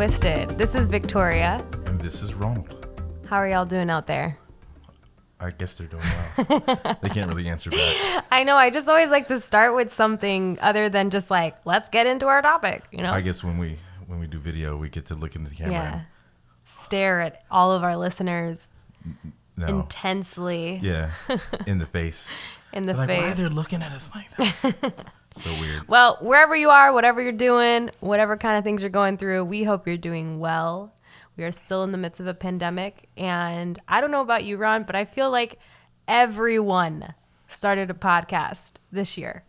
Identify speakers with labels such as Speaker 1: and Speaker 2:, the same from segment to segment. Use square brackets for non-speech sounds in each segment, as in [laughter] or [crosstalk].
Speaker 1: don't get it twisted. This is Victoria.
Speaker 2: And this is Ronald.
Speaker 1: How are y'all doing out there?
Speaker 2: I guess they're doing well. they can't really answer back. [laughs]
Speaker 1: I know, I just always like to start with something other than just like, let's get into our topic, you know?
Speaker 2: I guess when we when we do video, we get to look into the camera.
Speaker 1: yeah. Stare at all of our listeners
Speaker 2: no.
Speaker 1: intensely
Speaker 2: yeah. [laughs] In the face.
Speaker 1: in the
Speaker 2: Like, why
Speaker 1: face.
Speaker 2: they're looking at us like that? [laughs] so weird.
Speaker 1: Well, wherever you are, whatever you're doing, whatever kind of things you're going through, we hope you're doing well. We are still in the midst of a pandemic. And I don't know about you, Ron, but I feel like everyone started a podcast this year.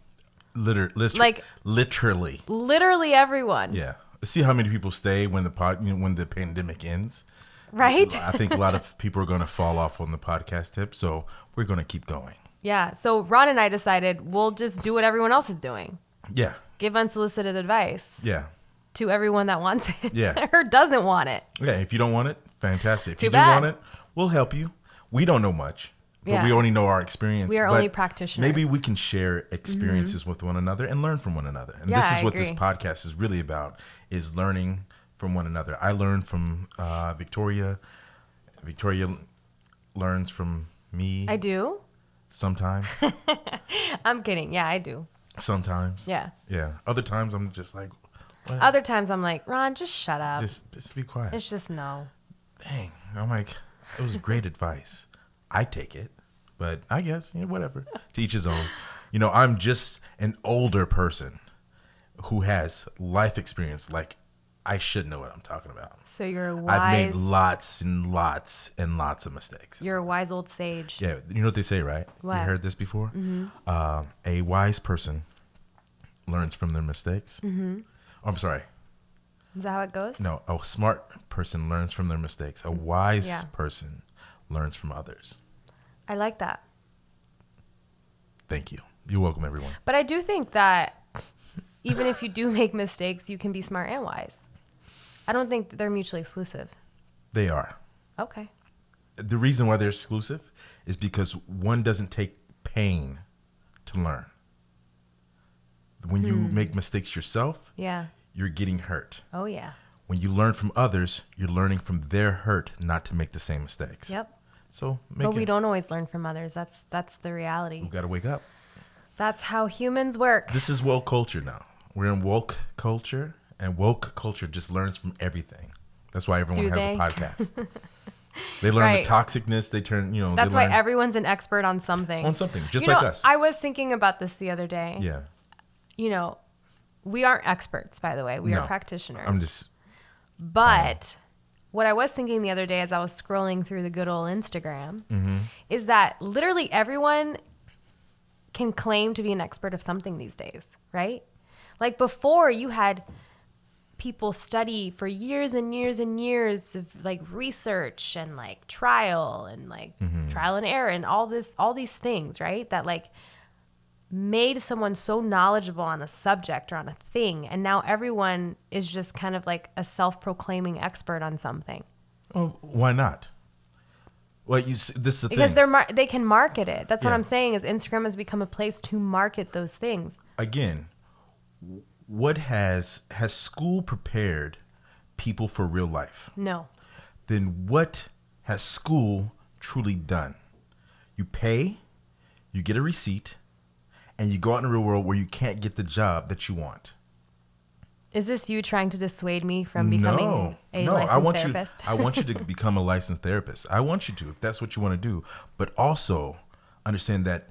Speaker 2: Liter- liter-
Speaker 1: Like-
Speaker 2: literally.
Speaker 1: Literally everyone.
Speaker 2: Yeah. See how many people stay when the pod, you know, when the pandemic ends.
Speaker 1: Right?
Speaker 2: I think a lot of people are going to fall off on the podcast tip, so we're going to keep going.
Speaker 1: Yeah. So Ron and I decided we'll just do what everyone else is doing
Speaker 2: Yeah.
Speaker 1: give unsolicited advice
Speaker 2: Yeah.
Speaker 1: to everyone that wants it
Speaker 2: Yeah. [laughs]
Speaker 1: or doesn't want it.
Speaker 2: Yeah. If you don't want it, fantastic. If
Speaker 1: Too
Speaker 2: you
Speaker 1: bad.
Speaker 2: do want it, we'll help you. We don't know much, but
Speaker 1: Yeah.
Speaker 2: we only know our experience.
Speaker 1: We are only practitioners. Mm-hmm.
Speaker 2: Maybe we can share experiences with one another and learn from one another. And
Speaker 1: Yeah,
Speaker 2: this is
Speaker 1: I
Speaker 2: what this podcast is really about: is learning from one another. I learned from uh, Victoria. Victoria learns from me
Speaker 1: I do.
Speaker 2: Sometimes. [laughs]
Speaker 1: I'm kidding. Yeah, I do.
Speaker 2: sometimes.
Speaker 1: Yeah.
Speaker 2: Yeah. Other times I'm just like, what?
Speaker 1: Other times I'm like, Ron, just shut up.
Speaker 2: just just be quiet.
Speaker 1: It's just no.
Speaker 2: Dang. I'm like, it was great [laughs] advice. I take it, but I guess you know, whatever. To each his own. You know, I'm just an older person who has life experience. Like, I should know what I'm talking about.
Speaker 1: So you're a
Speaker 2: I've made lots and lots and lots of mistakes.
Speaker 1: You're a wise old sage.
Speaker 2: Yeah, you know what they say, right?
Speaker 1: What?
Speaker 2: You heard this before? Mm-hmm. Um, a wise person learns from their mistakes. Mm-hmm. I'm sorry.
Speaker 1: Is that how it goes?
Speaker 2: No, a smart person learns from their mistakes. A wise
Speaker 1: Yeah.
Speaker 2: person learns from others.
Speaker 1: I like that.
Speaker 2: Thank you. You're welcome, everyone.
Speaker 1: But I do think that even if you do [laughs] make mistakes, you can be smart and wise. I don't think that they're mutually exclusive.
Speaker 2: They are.
Speaker 1: Okay.
Speaker 2: The reason why they're exclusive is because one doesn't take pain to learn. When you
Speaker 1: Hmm.
Speaker 2: make mistakes yourself,
Speaker 1: Yeah.
Speaker 2: you're getting hurt.
Speaker 1: Oh, yeah.
Speaker 2: When you learn from others, you're learning from their hurt not to make the same mistakes.
Speaker 1: Yep.
Speaker 2: So make
Speaker 1: But we
Speaker 2: it,
Speaker 1: don't always learn from others. That's that's the reality.
Speaker 2: we got to wake up.
Speaker 1: That's how humans work.
Speaker 2: This is woke culture now. We're in woke culture, and woke culture just learns from everything. That's why everyone
Speaker 1: Do
Speaker 2: has
Speaker 1: they?
Speaker 2: a podcast. [laughs] they learn
Speaker 1: Right.
Speaker 2: the toxicness. They turn, you know,
Speaker 1: That's why everyone's an expert on something.
Speaker 2: on something, just
Speaker 1: You
Speaker 2: like
Speaker 1: know,
Speaker 2: us.
Speaker 1: I was thinking about this the other day.
Speaker 2: yeah,
Speaker 1: You know, we aren't experts, by the way. We
Speaker 2: No.
Speaker 1: are practitioners.
Speaker 2: I'm just
Speaker 1: But what I was thinking the other day as I was scrolling through the good old Instagram
Speaker 2: Mm-hmm.
Speaker 1: is that literally everyone can claim to be an expert of something these days, right? Like before, you had people study for years and years and years of like research and like trial and like
Speaker 2: Mm-hmm.
Speaker 1: trial and error and all this all these things right that like made someone so knowledgeable on a subject or on a thing and now everyone is just kind of like a self-proclaiming expert on something
Speaker 2: oh, why not? Well, you s- this is the
Speaker 1: because
Speaker 2: thing.
Speaker 1: they're mar- they can market it that's what i'm saying is instagram has become a place to market those things
Speaker 2: Again, what has has school prepared people for real life?
Speaker 1: no
Speaker 2: then what has school truly done? You pay, you get a receipt, and you go out in the real world where you can't get the job that you want.
Speaker 1: is this you trying to dissuade me from becoming
Speaker 2: no,
Speaker 1: a
Speaker 2: no,
Speaker 1: licensed
Speaker 2: I want
Speaker 1: therapist
Speaker 2: you. I want you to [laughs] become a licensed therapist. I want you to, if that's what you want to do. But also understand that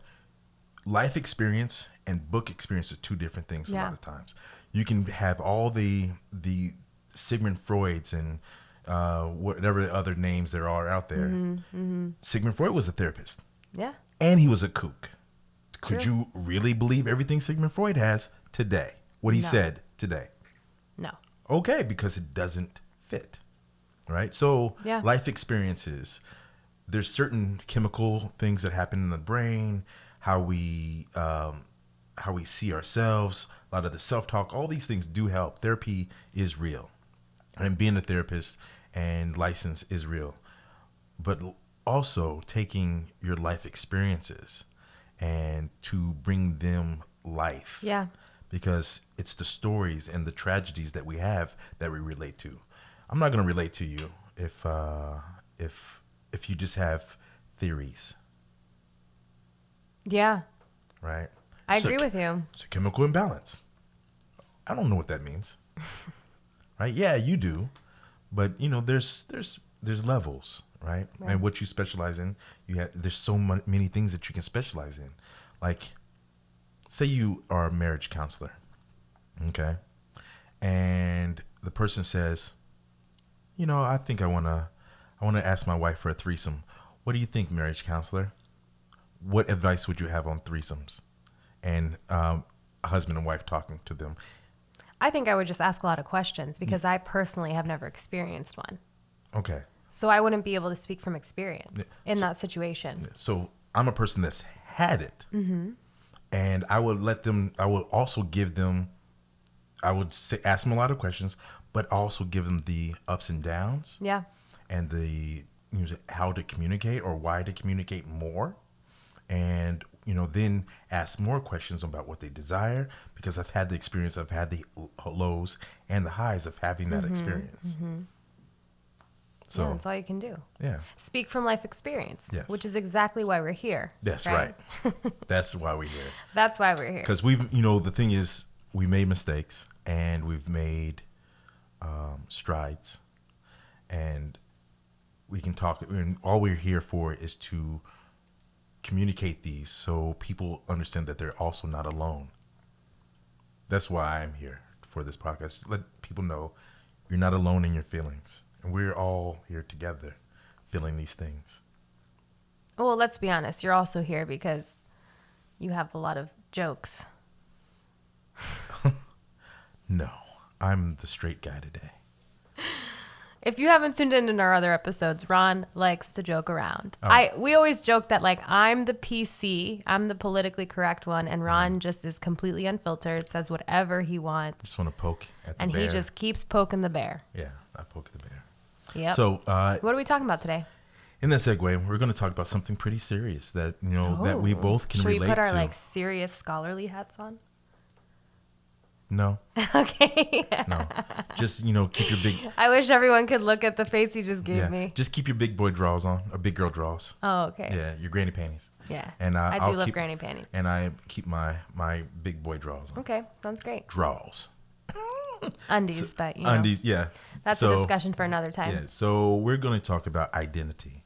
Speaker 2: life experience and book experience are two different things. A lot of times, you can have all the the Sigmund Freud's and uh, whatever other names there are out there.
Speaker 1: Mm-hmm,
Speaker 2: Sigmund Freud was a therapist,
Speaker 1: yeah
Speaker 2: and he was a kook. Could
Speaker 1: True.
Speaker 2: you really believe everything Sigmund Freud has today? What he
Speaker 1: No.
Speaker 2: said today?
Speaker 1: no
Speaker 2: okay because it doesn't fit right so
Speaker 1: Yeah.
Speaker 2: life experiences there's certain chemical things that happen in the brain how we um, how we see ourselves a lot of the self-talk all these things do help therapy is real and being a therapist and license is real but also taking your life experiences and to bring them life
Speaker 1: yeah
Speaker 2: because it's the stories and the tragedies that we have that we relate to. I'm not going to relate to you if uh, if if you just have theories,
Speaker 1: Yeah.
Speaker 2: right?
Speaker 1: I
Speaker 2: So-
Speaker 1: agree with you.
Speaker 2: It's a chemical imbalance. I don't know what that means. [laughs] right? Yeah, you do. But you know, there's there's there's levels, right?
Speaker 1: Right.
Speaker 2: And what you specialize in, you have there's so many things that you can specialize in. Like say you are a marriage counselor. Okay? And the person says, "You know, I think I want to I want to ask my wife for a threesome. What do you think, marriage counselor? What advice would you have on threesomes?" And um, a husband and wife talking to them.
Speaker 1: I think I would just ask a lot of questions because I personally have never experienced one.
Speaker 2: Okay,
Speaker 1: So I wouldn't be able to speak from experience in that situation.
Speaker 2: so I'm a person that's had it,
Speaker 1: Mm-hmm.
Speaker 2: and I would let them. I would also give them. I would say ask them a lot of questions, but also give them the ups and downs
Speaker 1: Yeah.
Speaker 2: and the you know, how to communicate or why to communicate more, and you know then ask more questions about what they desire because I've had the experience. I've had the lows and the highs of having that experience. So
Speaker 1: yeah, that's all you can do.
Speaker 2: yeah.
Speaker 1: Speak from life experience,
Speaker 2: Yes.
Speaker 1: which is exactly why we're here.
Speaker 2: That's right. [laughs] That's why we're here.
Speaker 1: That's why we're here.
Speaker 2: Because we've, you know, the thing is, we made mistakes and we've made um, strides, and we can talk. And all we're here for is to communicate these so people understand that they're also not alone. That's why I'm here for this podcast. Let people know you're not alone in your feelings, and we're all here together, feeling these things.
Speaker 1: Well, let's be honest. You're also here because you have a lot of jokes. [laughs]
Speaker 2: No, I'm the straight guy today. [laughs]
Speaker 1: If you haven't tuned in in our other episodes, Ron likes to joke around.
Speaker 2: Oh.
Speaker 1: I we always joke that like I'm the PC, I'm the politically correct one, and Ron just is completely unfiltered, says whatever he wants,
Speaker 2: Just want to poke at the
Speaker 1: and
Speaker 2: bear.
Speaker 1: he just keeps poking the bear.
Speaker 2: yeah, I poke the bear.
Speaker 1: Yeah.
Speaker 2: So uh,
Speaker 1: what are we talking about today?
Speaker 2: in that segue, we're going to talk about something pretty serious that you know that we
Speaker 1: Oh.
Speaker 2: both can
Speaker 1: Should
Speaker 2: relate
Speaker 1: we put our
Speaker 2: to.
Speaker 1: like serious scholarly hats on?
Speaker 2: No, [laughs]
Speaker 1: okay.
Speaker 2: no, just you know keep your big
Speaker 1: I wish everyone could look at the face he just gave
Speaker 2: yeah,
Speaker 1: me.
Speaker 2: just keep your big boy draws on or big girl draws.
Speaker 1: Oh, okay.
Speaker 2: Yeah, your granny panties.
Speaker 1: Yeah.
Speaker 2: And uh,
Speaker 1: I do
Speaker 2: I'll
Speaker 1: love
Speaker 2: keep-
Speaker 1: granny panties.
Speaker 2: And I keep my my big boy draws on.
Speaker 1: Okay, sounds great.
Speaker 2: Draws. [laughs]
Speaker 1: Undies, but you know,
Speaker 2: Undies, yeah.
Speaker 1: that's
Speaker 2: so,
Speaker 1: a discussion for another time.
Speaker 2: Yeah, so we're going to talk about identity.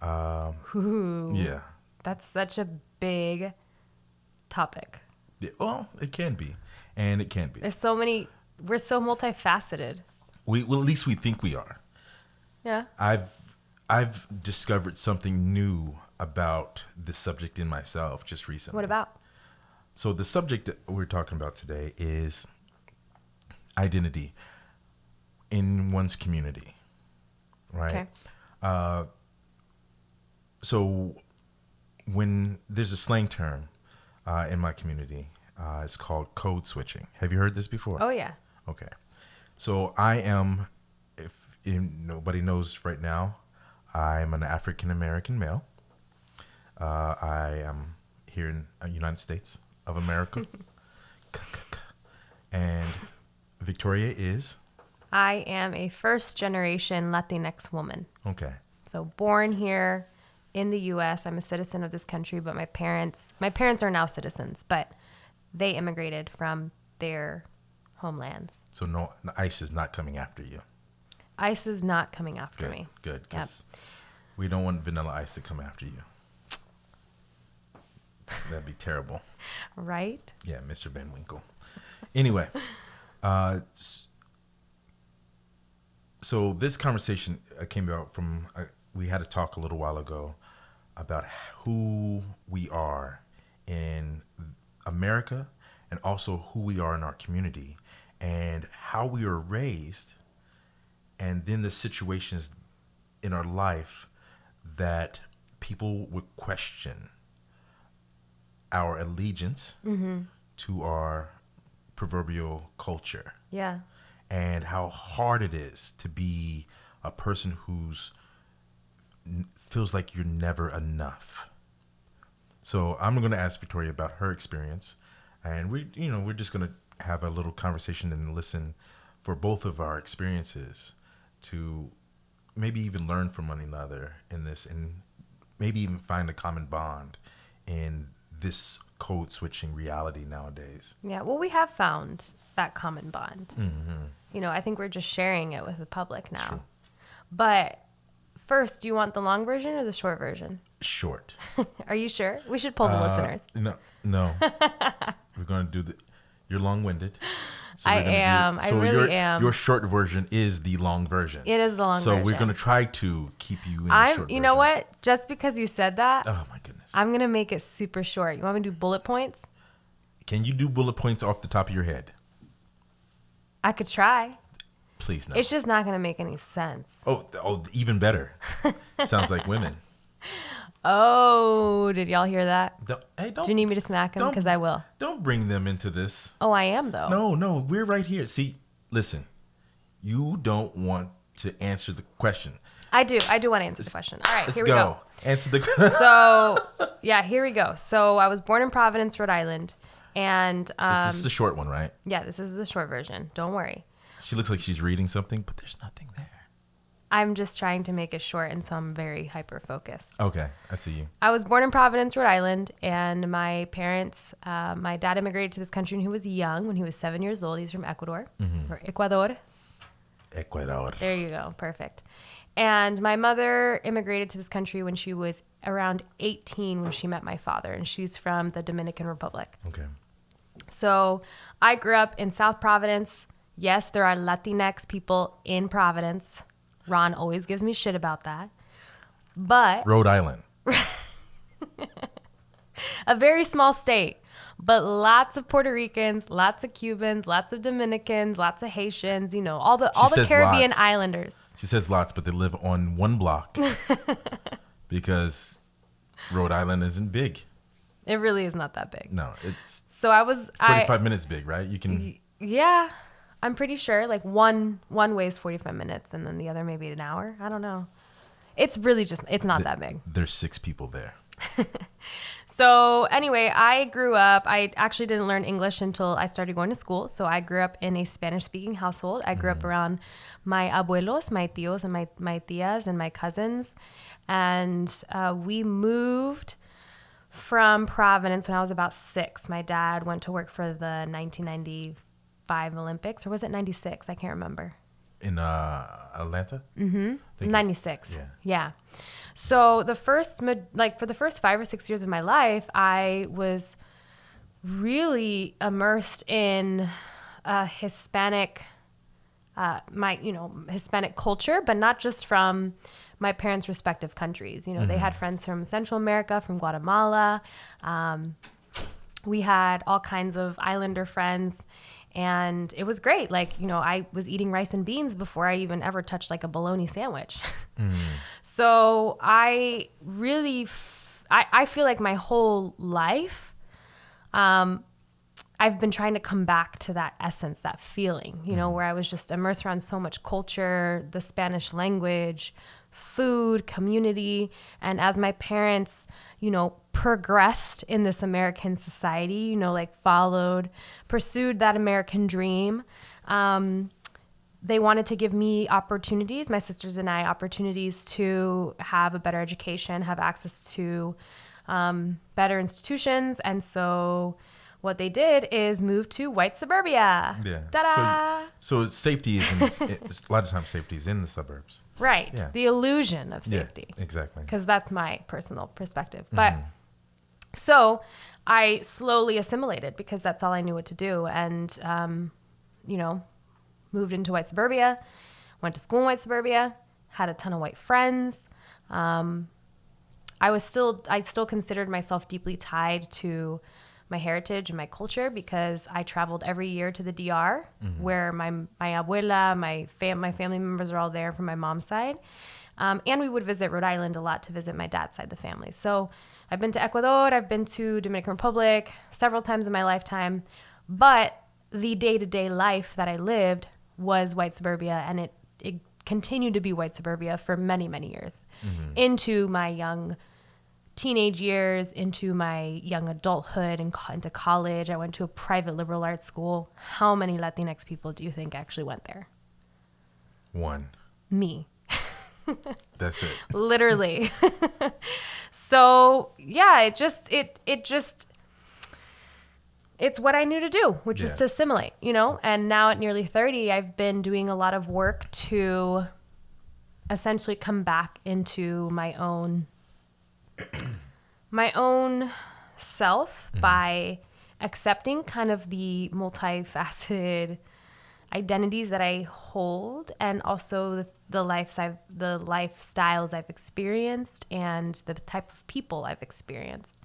Speaker 2: Um,
Speaker 1: Ooh,
Speaker 2: yeah.
Speaker 1: that's such a big topic.
Speaker 2: Yeah, Well, it can be, and it can't be.
Speaker 1: There's so many. We're so multifaceted.
Speaker 2: We well, at least we think we are.
Speaker 1: Yeah.
Speaker 2: I've I've discovered something new about this subject in myself just recently.
Speaker 1: What about?
Speaker 2: So the subject that we're talking about today is identity in one's community, right?
Speaker 1: Okay.
Speaker 2: Uh, So when there's a slang term uh, in my community, uh, it's called code switching. Have you heard this before?
Speaker 1: Oh yeah.
Speaker 2: Okay. So I am, if, if nobody knows right now, I'm an African American male. Uh, I am here in the United States of America. [laughs] and Victoria is,
Speaker 1: I am a first generation Latinx woman.
Speaker 2: okay.
Speaker 1: So born here in the U.S. I'm a citizen of this country, but my parents, my parents are now citizens, but they immigrated from their homelands.
Speaker 2: So no, ICE is not coming after you.
Speaker 1: ICE is not coming after
Speaker 2: Good,
Speaker 1: me.
Speaker 2: good. Because we don't want Vanilla Ice to come after you. That'd be [laughs] terrible.
Speaker 1: Right?
Speaker 2: Yeah, Mr. Van Winkle. Anyway, uh, so this conversation uh, came about from uh, we had a talk a little while ago about who we are in America and also who we are in our community and how we were raised and then the situations in our life that people would question our allegiance mm-hmm. to our proverbial culture
Speaker 1: Yeah.
Speaker 2: and how hard it is to be a person who's feels like you're never enough. So I'm going to ask Victoria about her experience, and we, you know, we're just going to have a little conversation and listen for both of our experiences to maybe even learn from one another in this and maybe even find a common bond in this code switching reality nowadays.
Speaker 1: Yeah, well, we have found that common bond. Mm-hmm. You know, I think we're just sharing it with the public now.
Speaker 2: True.
Speaker 1: But first, do you want the long version or the short version?
Speaker 2: Short. [laughs]
Speaker 1: Are you sure? We should pull the
Speaker 2: Uh,
Speaker 1: listeners.
Speaker 2: No, no. [laughs] we're gonna do the. You're long-winded. So
Speaker 1: I
Speaker 2: we're do-
Speaker 1: am. I really
Speaker 2: your,
Speaker 1: am.
Speaker 2: Your short version is the long version.
Speaker 1: It is the long
Speaker 2: so
Speaker 1: version.
Speaker 2: So we're gonna try to keep you in
Speaker 1: I'm. You know
Speaker 2: version.
Speaker 1: what? Just because you said that,
Speaker 2: Oh my goodness.
Speaker 1: I'm gonna make it super short. You want me to do bullet points?
Speaker 2: Can you do bullet points off the top of your head?
Speaker 1: I could try.
Speaker 2: Please no.
Speaker 1: It's just not gonna make any sense.
Speaker 2: oh, oh, even better. [laughs] Sounds like women.
Speaker 1: Oh, did y'all hear that?
Speaker 2: Don't, hey, don't.
Speaker 1: Do you need me to smack him? Because I will.
Speaker 2: Don't bring them into this.
Speaker 1: Oh, I am though.
Speaker 2: No, no, we're right here. See, listen. You don't want to answer the question.
Speaker 1: I do. I do want to answer the question. All right,
Speaker 2: Let's
Speaker 1: here we
Speaker 2: go.
Speaker 1: go.
Speaker 2: Answer the [laughs] question.
Speaker 1: So, yeah, here we go. So, I was born in Providence, Rhode Island, and um,
Speaker 2: this is the short one, right?
Speaker 1: yeah, this is the short version. Don't worry.
Speaker 2: She looks like she's reading something, but there's nothing.
Speaker 1: I'm just trying to make it short, and so I'm very hyper focused.
Speaker 2: Okay, I see you.
Speaker 1: I was born in Providence, Rhode Island, and my parents, uh, my dad immigrated to this country when he was young, when he was seven years old. He's from Ecuador or Ecuador.
Speaker 2: Ecuador.
Speaker 1: There you go. Perfect. And my mother immigrated to this country when she was around 18 when she met my father, and she's from the Dominican Republic.
Speaker 2: Okay.
Speaker 1: So I grew up in South Providence. Yes, there are Latinx people in Providence. Ron always gives me shit about that. But
Speaker 2: Rhode Island. [laughs]
Speaker 1: a very small state, but lots of Puerto Ricans, lots of Cubans, lots of Dominicans, lots of Haitians, you know, all the all the Caribbean
Speaker 2: lots.
Speaker 1: islanders.
Speaker 2: She says lots, but they live on one block [laughs] because Rhode Island isn't big.
Speaker 1: It really is not that big.
Speaker 2: No, it's
Speaker 1: So I was I
Speaker 2: 45 minutes big, right? You can.
Speaker 1: Yeah, I'm pretty sure. Like one one way is 45 minutes, and then the other maybe an hour. I don't know. It's really just it's not that big.
Speaker 2: There's six people there. [laughs]
Speaker 1: So anyway, I grew up. I actually didn't learn English until I started going to school. So I grew up in a Spanish-speaking household. I grew up around my abuelos, my tios, and my my tias, and my cousins, and uh, we moved from Providence when I was about six. My dad went to work for the 1995 Olympics, or was it 96? I can't remember.
Speaker 2: In uh, Atlanta? Mm-hmm.
Speaker 1: 96
Speaker 2: yeah.
Speaker 1: yeah so the first like for the first five or six years of my life i was really immersed in uh, hispanic uh, my you know hispanic culture but not just from my parents respective countries you know they had friends from central america from guatemala um, we had all kinds of islander friends and it was great. Like you know i was eating rice and beans before i even ever touched like a bologna sandwich. [laughs] So i really f- I, I feel like my whole life um, I've been trying to come back to that essence, that feeling, you know, where I was just immersed around so much culture, the Spanish language, food, community. And as my parents, you know, progressed in this American society, you know, like followed, pursued that American dream, um, they wanted to give me opportunities, my sisters and I, opportunities to have a better education, have access to um, better institutions. And so what they did is move to white suburbia.
Speaker 2: Yeah.
Speaker 1: Ta-da!
Speaker 2: So, so safety is in, [laughs] it's, a lot of times safety is in the suburbs.
Speaker 1: right.
Speaker 2: Yeah.
Speaker 1: The illusion of safety.
Speaker 2: Yeah, exactly.
Speaker 1: because that's my personal perspective.
Speaker 2: Mm-hmm.
Speaker 1: But so I slowly assimilated because that's all I knew what to do, and um, you know, moved into white suburbia, went to school in white suburbia, had a ton of white friends. Um, I was still I still considered myself deeply tied to my heritage and my culture because I traveled every year to the DR where my my abuela, my fam- my family members are all there from my mom's side. Um, and we would visit Rhode Island a lot to visit my dad's side of the family. So I've been to Ecuador, I've been to Dominican Republic several times in my lifetime, but the day-to-day life that I lived was white suburbia and it it continued to be white suburbia for many many years into my young teenage years into my young adulthood and into college. I went to a private liberal arts school. How many Latinx people do you think actually went there?
Speaker 2: One.
Speaker 1: Me. [laughs]
Speaker 2: That's it. [laughs]
Speaker 1: literally [laughs] so yeah it just it it just it's what i knew to do which was to assimilate you know and now at nearly 30 i've been doing a lot of work to essentially come back into my own my own self mm-hmm. by accepting kind of the multifaceted [laughs] identities that I hold and also the, the lives I've the lifestyles I've experienced and the type of people I've experienced.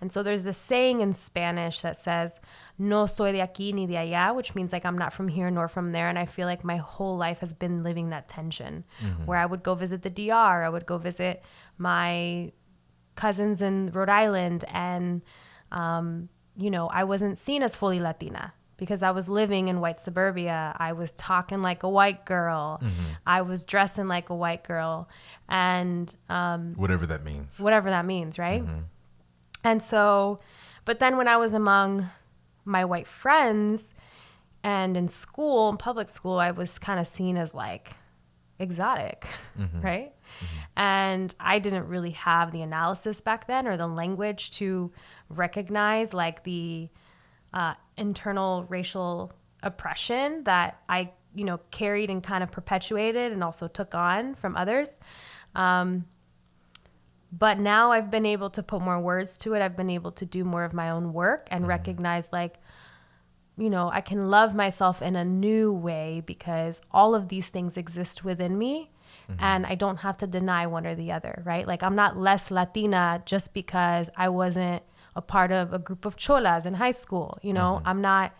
Speaker 1: And so there's this saying in Spanish that says, no soy de aquí ni de allá, which means like I'm not from here nor from there. And I feel like my whole life has been living that tension mm-hmm. where I would go visit the DR, I would go visit my cousins in Rhode Island, and um, you know, I wasn't seen as fully Latina because I was living in white suburbia. I was talking like a white girl. I was dressing like a white girl, and um,
Speaker 2: Whatever that means.
Speaker 1: whatever that means, right? And so, but then when I was among my white friends and in school, in public school, I was kind of seen as like exotic, right? And I didn't really have the analysis back then or the language to recognize like the uh, internal racial oppression that I, you know, carried and kind of perpetuated and also took on from others. Um, but now I've been able to put more words to it. I've been able to do more of my own work and recognize like you know, I can love myself in a new way because all of these things exist within me Mm-hmm. and I don't have to deny one or the other, right? Like I'm not less Latina just because I wasn't a part of a group of cholas in high school, you know? Mm-hmm. I'm not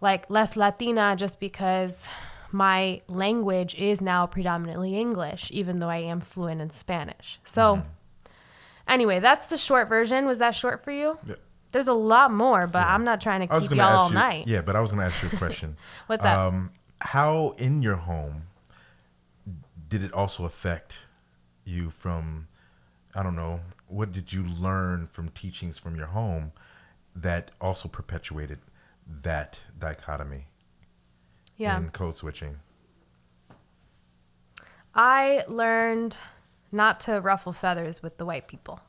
Speaker 1: like less Latina just because my language is now predominantly English, even though I am fluent in Spanish. So, mm-hmm. anyway, that's the short version. Was that short for you?
Speaker 2: Yeah.
Speaker 1: There's a lot more, but I'm not trying to keep y'all all
Speaker 2: you.
Speaker 1: night.
Speaker 2: Yeah, but I was going to ask you a question. [laughs]
Speaker 1: What's up?
Speaker 2: Um, how in your home did it also affect you from? I don't know. What did you learn from teachings from your home that also perpetuated that dichotomy
Speaker 1: yeah.
Speaker 2: in code switching?
Speaker 1: I learned not to ruffle feathers with the white people.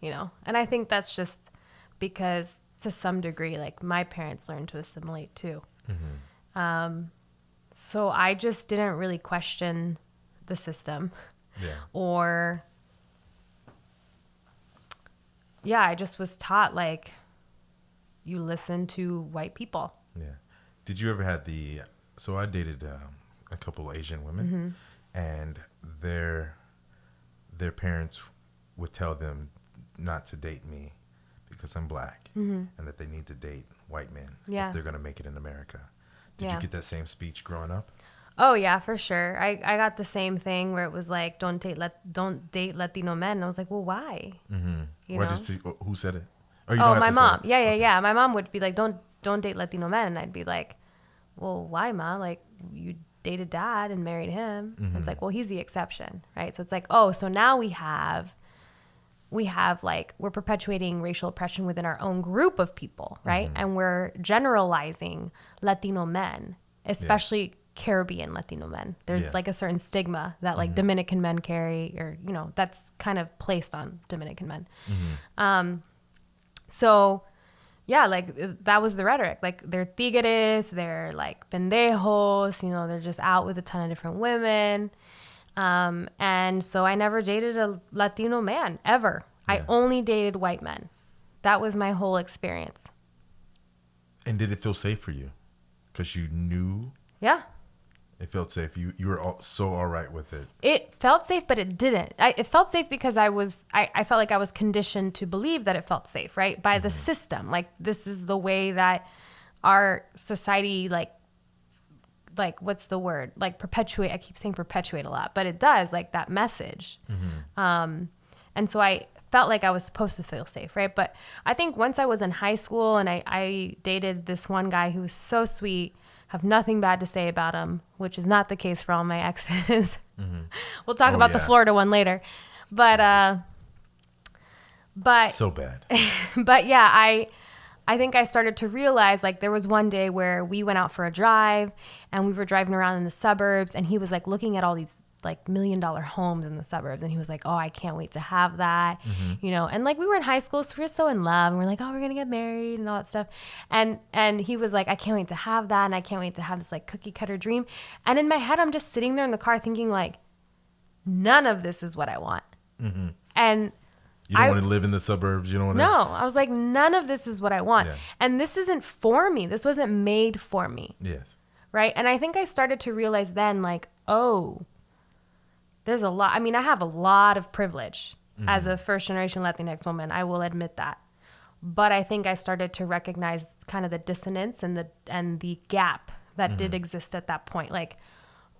Speaker 1: You know, and I think that's just because to some degree, like my parents learned to assimilate too. Um, so I just didn't really question the system
Speaker 2: Yeah. [laughs]
Speaker 1: or, yeah, I just was taught like you listen to white people.
Speaker 2: Yeah. Did you ever had the? So I dated um, a couple Asian women,
Speaker 1: Mm-hmm.
Speaker 2: and their their parents would tell them not to date me because I'm black, and that they need to date white men
Speaker 1: Mm-hmm. Yeah.
Speaker 2: if they're gonna make it in America. Did
Speaker 1: Yeah.
Speaker 2: you get that same speech growing up?
Speaker 1: Oh yeah, for sure. I, I got the same thing where it was like, don't date let don't date Latino men. And I was like, well, why?
Speaker 2: Mm-hmm.
Speaker 1: You
Speaker 2: Why
Speaker 1: know?
Speaker 2: did you, who said it? You
Speaker 1: oh, my mom. Yeah, yeah,
Speaker 2: Okay.
Speaker 1: yeah. My mom would be like, don't don't date Latino men, and I'd be like, well, why, ma? Like you dated dad and married him.
Speaker 2: Mm-hmm.
Speaker 1: It's like, well, he's the exception, right? So it's like, oh, so now we have we have like we're perpetuating racial oppression within our own group of people, right?
Speaker 2: Mm-hmm.
Speaker 1: And we're generalizing Latino men, especially Caribbean Latino men. There's
Speaker 2: Yeah. Mm-hmm.
Speaker 1: like a certain stigma that like Dominican men carry, or you know, that's kind of placed on Dominican men.
Speaker 2: Mm-hmm.
Speaker 1: Um, so yeah, like that was the rhetoric. Like they're tigres, they're like pendejos, you know, they're just out with a ton of different women. Um, and so I never dated a Latino man ever. I only dated white men. That was my whole experience.
Speaker 2: And did it feel safe for you? Because you knew
Speaker 1: Yeah.
Speaker 2: it felt safe. You you were all, so all right with it.
Speaker 1: It felt safe, but it didn't. I, it felt safe because I was, I, I felt like I was conditioned to believe that it felt safe, right? By the system. Like, this is the way that our society, like, like, what's the word? Like, perpetuate. I keep saying perpetuate a lot, but it does, like, that message. Um, and so I felt like I was supposed to feel safe, right? But I think once I was in high school and I, I dated this one guy who was so sweet, have nothing bad to say about him, which is not the case for all my [laughs] exes. we'll talk
Speaker 2: Oh,
Speaker 1: about the. Florida one later. But uh, But
Speaker 2: So bad. [laughs]
Speaker 1: but yeah, I I think I started to realize like there was one day where we went out for a drive and we were driving around in the suburbs and he was like looking at all these like million dollar homes in the suburbs and he was like, "Oh, I can't wait to have that." Mm-hmm. You know, and like we were in high school, so we were so in love and we're like, "Oh, we're going to get married" and all that stuff. And and he was like, "I can't wait to have that and I can't wait to have this like cookie cutter dream." And in my head, I'm just sitting there in the car thinking like none of this is what I want. Mm-hmm. And
Speaker 2: You don't
Speaker 1: I-
Speaker 2: want to live in the suburbs. You don't want to.
Speaker 1: no, I was like, none of this is what I want.
Speaker 2: Yeah.
Speaker 1: And this isn't for me. This wasn't made for me.
Speaker 2: Yes.
Speaker 1: Right. And I think I started to realize then, like, oh, there's a lot. I mean, I have a lot of privilege mm-hmm. as a first generation Latinx woman. I will admit that. But I think I started to recognize kind of the dissonance and the and the gap that did mm-hmm. exist at that point. Like,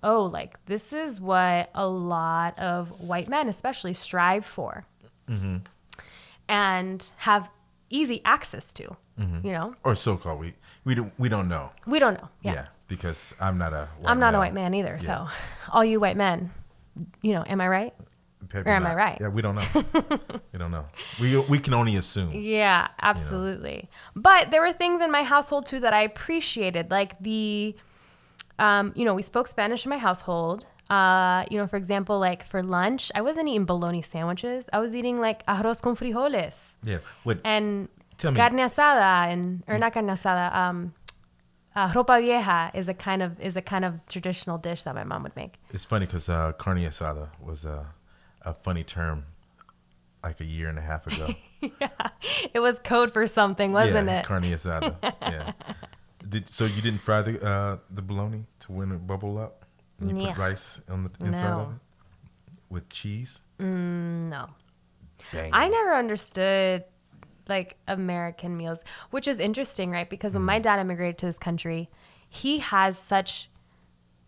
Speaker 1: oh, like this is what a lot of white men especially strive for and have easy access to. You know?
Speaker 2: Or so called. We we don't we don't know.
Speaker 1: We don't know.
Speaker 2: Yeah.
Speaker 1: Yeah.
Speaker 2: Because I'm not a. White
Speaker 1: I'm not a white man either.
Speaker 2: Yeah.
Speaker 1: So [laughs] all you white men, you know, am I right? Or am I right?
Speaker 2: Yeah, we don't know. [laughs] we don't know. We we can only assume.
Speaker 1: Yeah, absolutely. But there were things in my household too that I appreciated, like the, um, you know, we spoke Spanish in my household. Uh, you know, for example, like for lunch, I wasn't eating bologna sandwiches. I was eating like arroz con frijoles
Speaker 2: Yeah. What?
Speaker 1: and carne asada and or not carne asada. Um, uh, ropa vieja is a kind of is a kind of traditional dish that my mom would make.
Speaker 2: It's funny because uh, carne asada was a, a funny term like a year and a half ago. [laughs]
Speaker 1: Yeah, it was code for something, wasn't
Speaker 2: yeah,
Speaker 1: it?
Speaker 2: Carne asada. yeah. [laughs] Did, so you didn't fry the uh, the bologna to when it bubble up? And you
Speaker 1: Yeah.
Speaker 2: put rice on the inside of it with cheese.
Speaker 1: no.
Speaker 2: Bang.
Speaker 1: I never understood like American meals, which is interesting, right? Because when my
Speaker 2: Mm.
Speaker 1: dad immigrated to this country, he has such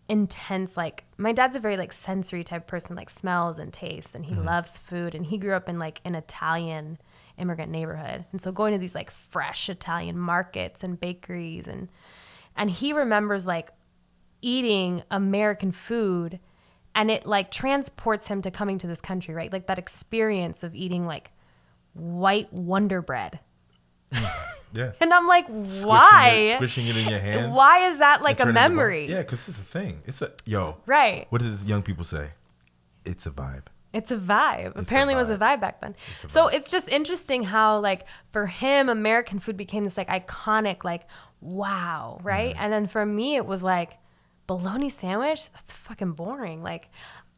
Speaker 1: intense like my dad's a very like sensory type person, like smells and tastes, and he
Speaker 2: Mm-hmm.
Speaker 1: loves food and he grew up in like an Italian immigrant neighborhood. And so going to these like fresh Italian markets and bakeries and and he remembers like eating American food and it like transports him to coming to this country, right? Like that experience of eating like white Wonder Bread. [laughs]
Speaker 2: yeah.
Speaker 1: And I'm like,
Speaker 2: Squishing
Speaker 1: why?
Speaker 2: It, squishing it in your hands.
Speaker 1: Why is that like a
Speaker 2: turning it bu-
Speaker 1: memory?
Speaker 2: Yeah, because it's a thing. It's a yo.
Speaker 1: Right.
Speaker 2: What does young people say? It's a vibe.
Speaker 1: It's a vibe.
Speaker 2: It's a
Speaker 1: Apparently, it was a
Speaker 2: vibe.
Speaker 1: vibe back then.
Speaker 2: It's a
Speaker 1: so it's just interesting how, like, for him, American food became this like iconic, like, wow, right?
Speaker 2: Mm-hmm.
Speaker 1: And then for me, it was like bologna sandwich. That's fucking boring. Like,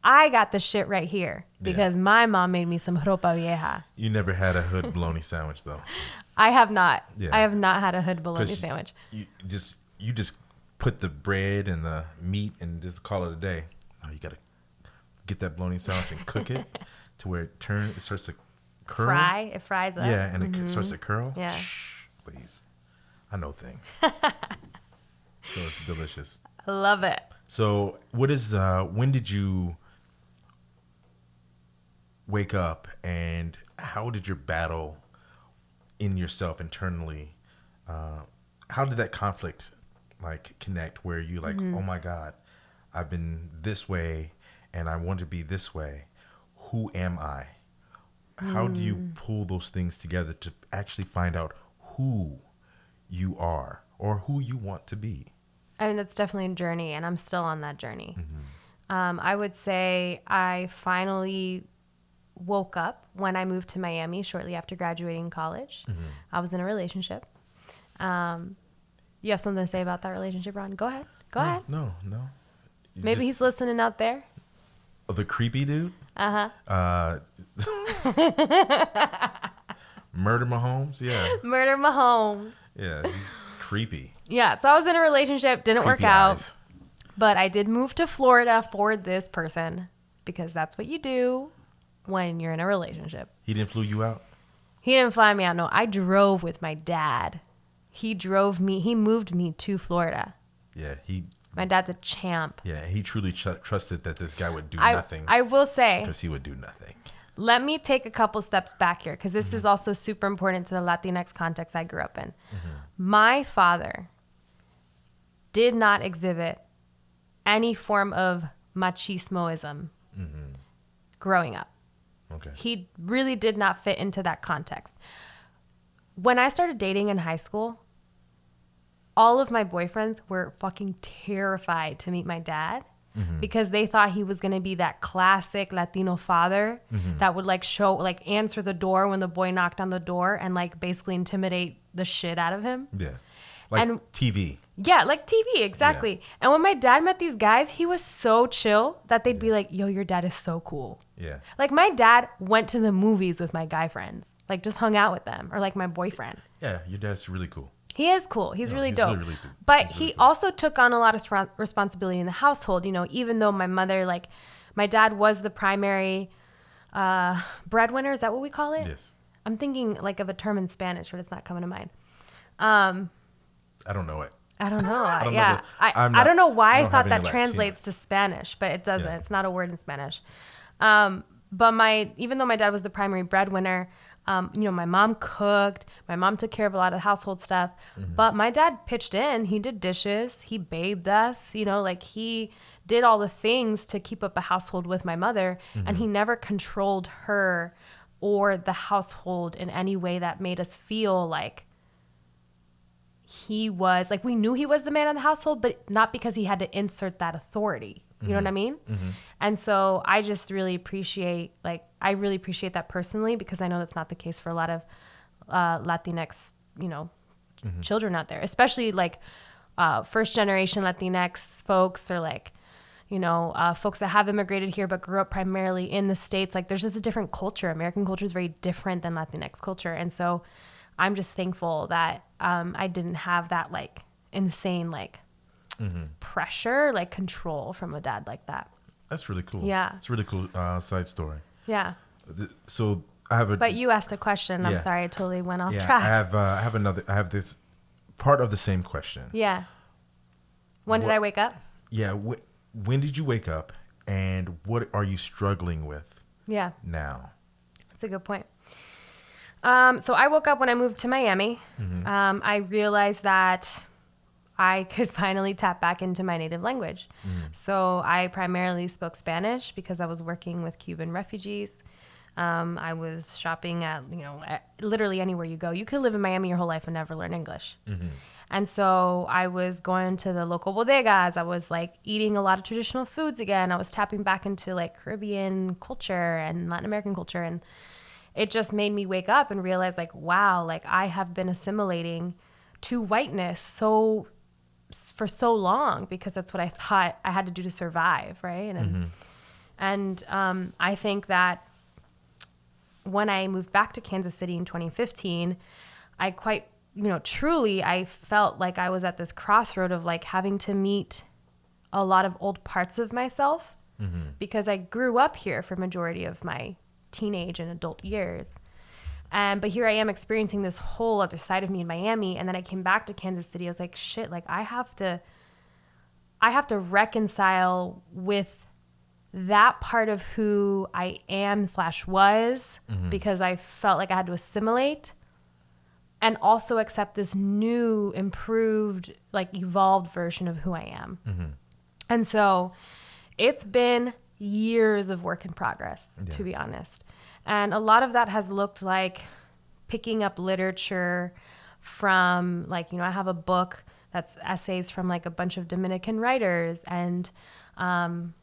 Speaker 1: I got the shit right here because my mom made me some ropa vieja.
Speaker 2: You never had a hood bologna sandwich though. [laughs]
Speaker 1: I have not.
Speaker 2: Yeah.
Speaker 1: I have not had a hood bologna sandwich.
Speaker 2: You just you just put the bread and the meat and just call it a day. No, you gotta get that bologna sandwich and cook it [laughs] to where it turns it starts to curl.
Speaker 1: Fry. It fries up.
Speaker 2: Yeah, and it starts to mm-hmm. curl.
Speaker 1: Yeah.
Speaker 2: Shh, please. I know things. [laughs] so it's delicious.
Speaker 1: Love it.
Speaker 2: So, what is uh when did you wake up and how did your battle in yourself internally uh how did that conflict like connect where you like, "Oh my god, I've been this way and I want to be this way. Who am I?" How do you pull those things together to actually find out who you are or who you want to be?
Speaker 1: I mean, that's definitely a journey, and I'm still on that journey.
Speaker 2: Mm-hmm.
Speaker 1: Um, I would say I finally woke up when I moved to Miami shortly after graduating college.
Speaker 2: Mm-hmm.
Speaker 1: I was in a relationship. Um, you have something to say about that relationship, Ron? Go ahead. Go ahead.
Speaker 2: No, no. You
Speaker 1: Maybe
Speaker 2: just-
Speaker 1: he's listening out there.
Speaker 2: Oh, the creepy dude.
Speaker 1: Uh-huh.
Speaker 2: Uh [laughs] Murder Mahomes. Yeah, [laughs]
Speaker 1: Murder Mahomes.
Speaker 2: yeah. He's creepy.
Speaker 1: Yeah, so I was in a relationship, didn't work out,
Speaker 2: eyes.
Speaker 1: but I did move to Florida for this person because that's what you do when you're in a relationship.
Speaker 2: He didn't flew you out.
Speaker 1: He didn't fly me out. No, I drove with my dad. He drove me. He moved me to Florida.
Speaker 2: Yeah, he.
Speaker 1: My dad's a champ.
Speaker 2: Yeah, he truly tr- trusted that this guy would do
Speaker 1: I
Speaker 2: nothing
Speaker 1: I will say,
Speaker 2: because he would do nothing.
Speaker 1: let me take a couple steps back here because this is
Speaker 2: Mm-hmm.
Speaker 1: also super important to the Latinx context I grew up in. My father did not exhibit any form of machismoism
Speaker 2: Mm-hmm.
Speaker 1: growing up.
Speaker 2: Okay.
Speaker 1: He really did not fit into that context. When I started dating in high school, all of my boyfriends were fucking terrified to meet my dad because they thought he was going to be that classic Latino father that would like show like answer the door when the boy knocked on the door and like basically intimidate the shit out of him.
Speaker 2: Yeah. Like
Speaker 1: And-
Speaker 2: TV.
Speaker 1: Yeah, like TV, exactly. And when my dad met these guys, he was so chill that they'd be like, "Yo, your dad is so cool."
Speaker 2: Yeah.
Speaker 1: Like my dad went to the movies with my guy friends, like just hung out with them, or like my boyfriend.
Speaker 2: Yeah. Your dad's really cool.
Speaker 1: He is cool. He's
Speaker 2: No,
Speaker 1: really
Speaker 2: he's
Speaker 1: dope.
Speaker 2: really, really dope.
Speaker 1: But
Speaker 2: He's
Speaker 1: he
Speaker 2: cool.
Speaker 1: also took on a lot of responsibility in the household. You know, even though my mother, like, my dad was the primary uh, breadwinner. Is that what we call it?
Speaker 2: Yes.
Speaker 1: I'm thinking like of a term in Spanish, but it's not coming to mind.
Speaker 2: I don't know it.
Speaker 1: I don't know.
Speaker 2: don't know
Speaker 1: yeah,
Speaker 2: the-
Speaker 1: I,
Speaker 2: I'm
Speaker 1: I don't know why
Speaker 2: I
Speaker 1: I, thought that translates
Speaker 2: Latino.
Speaker 1: to Spanish, but it doesn't.
Speaker 2: Yeah.
Speaker 1: It's not a word in Spanish. Um, but my even though my dad was the primary breadwinner, um, you know, my mom cooked. My mom took care of a lot of household stuff.
Speaker 2: Mm-hmm.
Speaker 1: But my dad pitched in. He did dishes. He bathed us. You know, like he did all the things to keep up a household with my mother, and
Speaker 2: Mm-hmm.
Speaker 1: he never controlled her or the household in any way that made us feel like he was like we knew he was the man of the household but not because he had to insert that authority. You know what i mean? And so i just really appreciate like i really appreciate that personally because i know that's not the case for a lot of uh, latinx you know children out there especially like uh, first generation latinx folks or like you know uh, folks that have immigrated here but grew up primarily in the states. Like there's just a different culture. American culture is very different than latinx culture. And so i'm just thankful that um, i didn't have that like insane like pressure like control from a dad like that
Speaker 2: That's really cool.
Speaker 1: Yeah.
Speaker 2: It's a really cool uh, side story.
Speaker 1: yeah
Speaker 2: So I have a
Speaker 1: but you asked a question i'm sorry i totally went off
Speaker 2: yeah.
Speaker 1: track
Speaker 2: I have uh, I have another. I have this part of the same question.
Speaker 1: yeah when did i wake up
Speaker 2: Yeah. Wh- when did you wake up, and what are you struggling with
Speaker 1: yeah
Speaker 2: now?
Speaker 1: That's a good point. Um, so I woke up when I moved to Miami.
Speaker 2: Mm-hmm.
Speaker 1: Um, I realized that I [laughs] could finally tap back into my native language.
Speaker 2: Mm.
Speaker 1: So I primarily spoke Spanish because I was working with Cuban refugees. Um, I was shopping at, you know, at literally anywhere you go. You could live in Miami your whole life and never learn English. And so I was going to the local bodegas. I was like eating a lot of traditional foods again. I was tapping back into like Caribbean culture and Latin American culture. And it just made me wake up and realize like, wow, like I have been assimilating to whiteness so for so long because that's what I [laughs] thought I had to do to survive, right? And and um, I think that when I moved back to Kansas City in 2015, I quite, you know, truly I felt like I was at this crossroad of like having to meet a lot of old parts of myself because I grew up here for majority of my teenage and adult years. And but here I am experiencing this whole other side of me in Miami and then I came back to Kansas City. I was like, shit, like I have to I have to reconcile with that part of who I am slash was mm-hmm. because I felt like I had to assimilate and also accept this new, improved, like evolved version of who I am. Mm-hmm. And so it's been years of work in progress, to be honest. And a lot of that has looked like picking up literature from, like, you know, I have a book that's essays from like a bunch of Dominican writers and um,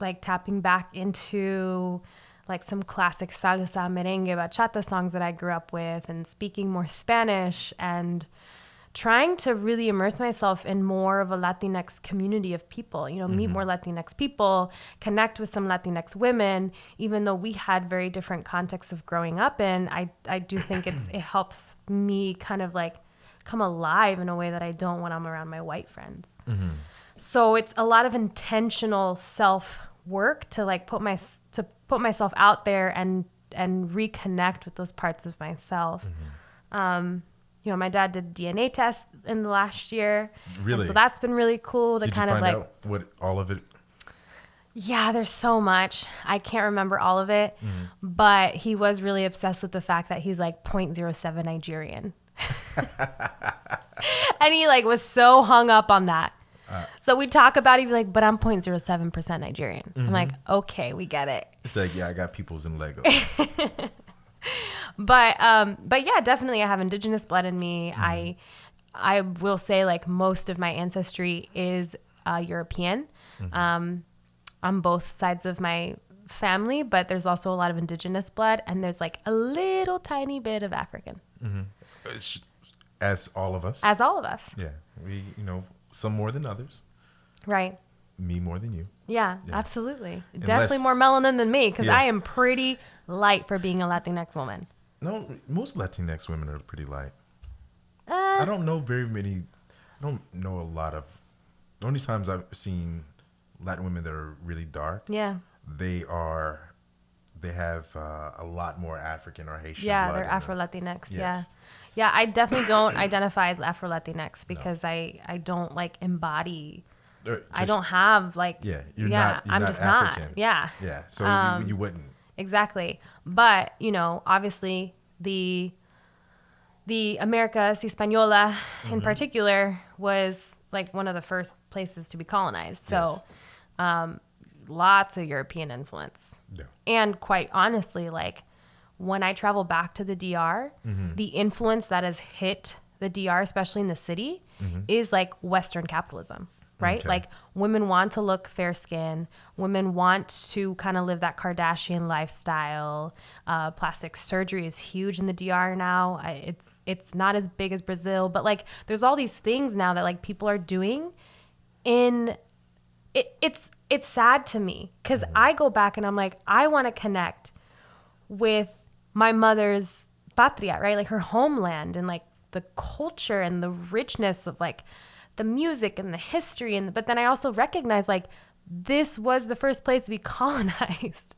Speaker 1: like tapping back into like some classic salsa, merengue, bachata songs that I grew up with and speaking more Spanish and trying to really immerse myself in more of a Latinx community of people, you know, meet mm-hmm. more Latinx people, connect with some Latinx women, even though we had very different contexts of growing up in, I, I do think it's, [clears throat] it helps me kind of like come alive in a way that I don't when I'm around my white friends. Mm-hmm. So it's a lot of intentional self work to like put my to put myself out there and and reconnect with those parts of myself. Mm-hmm. Um, you know, my dad did DNA tests in the last year.
Speaker 2: Really?
Speaker 1: so that's been really cool to
Speaker 2: Did
Speaker 1: kind of like
Speaker 2: out what all of it?
Speaker 1: yeah, there's so much. I can't remember all of it,
Speaker 2: Mm-hmm.
Speaker 1: but he was really obsessed with the fact that he's like 0.07 Nigerian. [laughs] and he like was so hung up on that.
Speaker 2: Uh.
Speaker 1: so we talk about it, he'd be like, but I'm 0.07% Nigerian. I'm like,
Speaker 2: Mm-hmm.
Speaker 1: okay, we get it.
Speaker 2: It's like, yeah, I got peoples in Lego. [laughs]
Speaker 1: but um but yeah definitely i have indigenous blood in me i i will say like most of my ancestry is uh, european um on both sides of my family but there's also a lot of indigenous blood and there's like a little tiny bit of african
Speaker 2: It's- As all of us.
Speaker 1: as all of us
Speaker 2: yeah. We, you know, some more than others.
Speaker 1: right
Speaker 2: Me more than you.
Speaker 1: yeah,
Speaker 2: Yeah.
Speaker 1: absolutely
Speaker 2: Unless-
Speaker 1: definitely more melanin than me because
Speaker 2: Yeah.
Speaker 1: i am pretty light for being a latinx woman
Speaker 2: No, most Latinx women are pretty light.
Speaker 1: uh,
Speaker 2: I don't know very many. I don't know a lot of. The only times I've seen Latin women that are really dark,
Speaker 1: yeah
Speaker 2: they are, they have uh, a lot more African or Haitian.
Speaker 1: Yeah, they're. Afro Latinx. Yeah,
Speaker 2: Yes.
Speaker 1: yeah. I definitely don't identify as Afro Latinx because I I don't like embody. I don't have like.
Speaker 2: Yeah, you're
Speaker 1: yeah,
Speaker 2: not. You're
Speaker 1: I'm
Speaker 2: not
Speaker 1: just
Speaker 2: African.
Speaker 1: not. Yeah,
Speaker 2: Yeah, so
Speaker 1: Um,
Speaker 2: you, you wouldn't.
Speaker 1: Exactly. But you know, obviously the the America Hispaniola
Speaker 2: Mm-hmm.
Speaker 1: in particular was like one of the first places to be colonized. So
Speaker 2: Yes.
Speaker 1: lots of European influence.
Speaker 2: Yeah.
Speaker 1: And quite honestly, like when I travel back to the DR,
Speaker 2: Mm-hmm.
Speaker 1: the influence that has hit the DR, especially in the city, is like Western capitalism, right?
Speaker 2: Mm-hmm. Okay.
Speaker 1: Like women want to look fair skinned, women want to kind of live that Kardashian lifestyle. Uh, plastic surgery is huge in the DR now. I, it's it's not as big as Brazil, but like there's all these things now that like people are doing in it, it's it's sad to me because I go back and I'm like, I want to connect with my mother's patria, right? Like her homeland and like the culture and the richness of like the music and the history and but then I also recognize like this was the first place to be [laughs] colonized,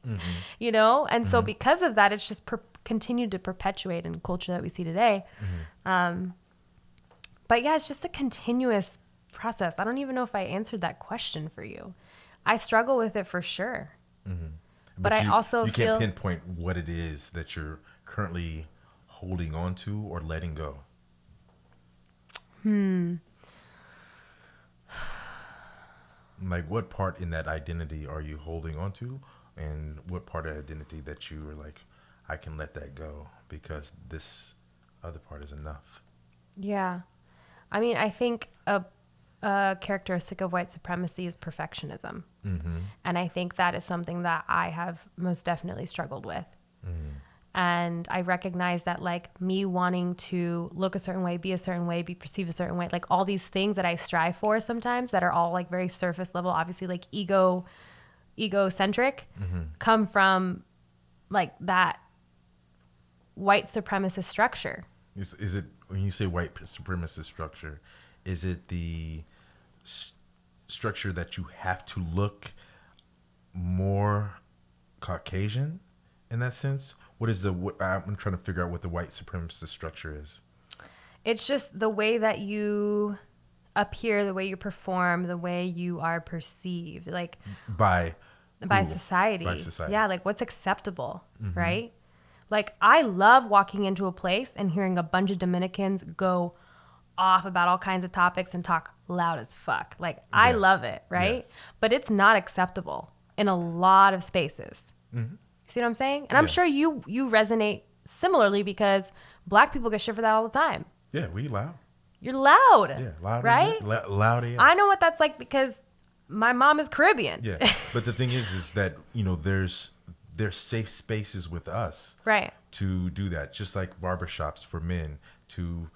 Speaker 1: you know? And so because of that, it's just per- continued to perpetuate in culture that we see today. Um, but yeah, it's just a continuous process. I don't even know if I answered that question for you. I struggle with it for sure. But, I
Speaker 2: you,
Speaker 1: also
Speaker 2: you
Speaker 1: feel
Speaker 2: can't pinpoint what it is that you're currently holding on to or letting go. Hmm. Like, what part in that identity are you holding on to, and what part of identity that you are like, I can let that go because this other part is enough.
Speaker 1: Yeah. I mean, I think a, a characteristic of white supremacy is perfectionism.
Speaker 2: Mm-hmm.
Speaker 1: And I think that is something that I have most definitely struggled with. And I recognize that, like, me wanting to look a certain way, be a certain way, be perceived a certain way, like all these things that I strive for sometimes that are all like very surface level, obviously, like ego, egocentric, mm-hmm. come from like that white supremacist structure.
Speaker 2: Is, is it when you say white supremacist structure? Is it the s- structure that you have to look more Caucasian in that sense? What is the? I'm trying to figure out what the white supremacist structure is.
Speaker 1: It's just the way that you appear, the way you perform, the way you are perceived, like
Speaker 2: By
Speaker 1: by
Speaker 2: who?
Speaker 1: society.
Speaker 2: By society.
Speaker 1: Yeah, like what's acceptable, mm-hmm. right? Like I love walking into a place and hearing a bunch of Dominicans go off about all kinds of topics and talk loud as fuck. Like I love it, right?
Speaker 2: Yes.
Speaker 1: But it's not acceptable in a lot of spaces. Mm-hmm. See what I'm saying? And I'm sure you you resonate similarly because black people get shit for that all the time.
Speaker 2: Yeah, we loud.
Speaker 1: You're loud.
Speaker 2: Yeah, loud.
Speaker 1: Right?
Speaker 2: La- loud. Yeah.
Speaker 1: I know what that's like because my mom is Caribbean.
Speaker 2: yeah. [laughs] But the thing is, is that you know, there's there's safe spaces with us
Speaker 1: Right.
Speaker 2: to do that, just like barbershops for men to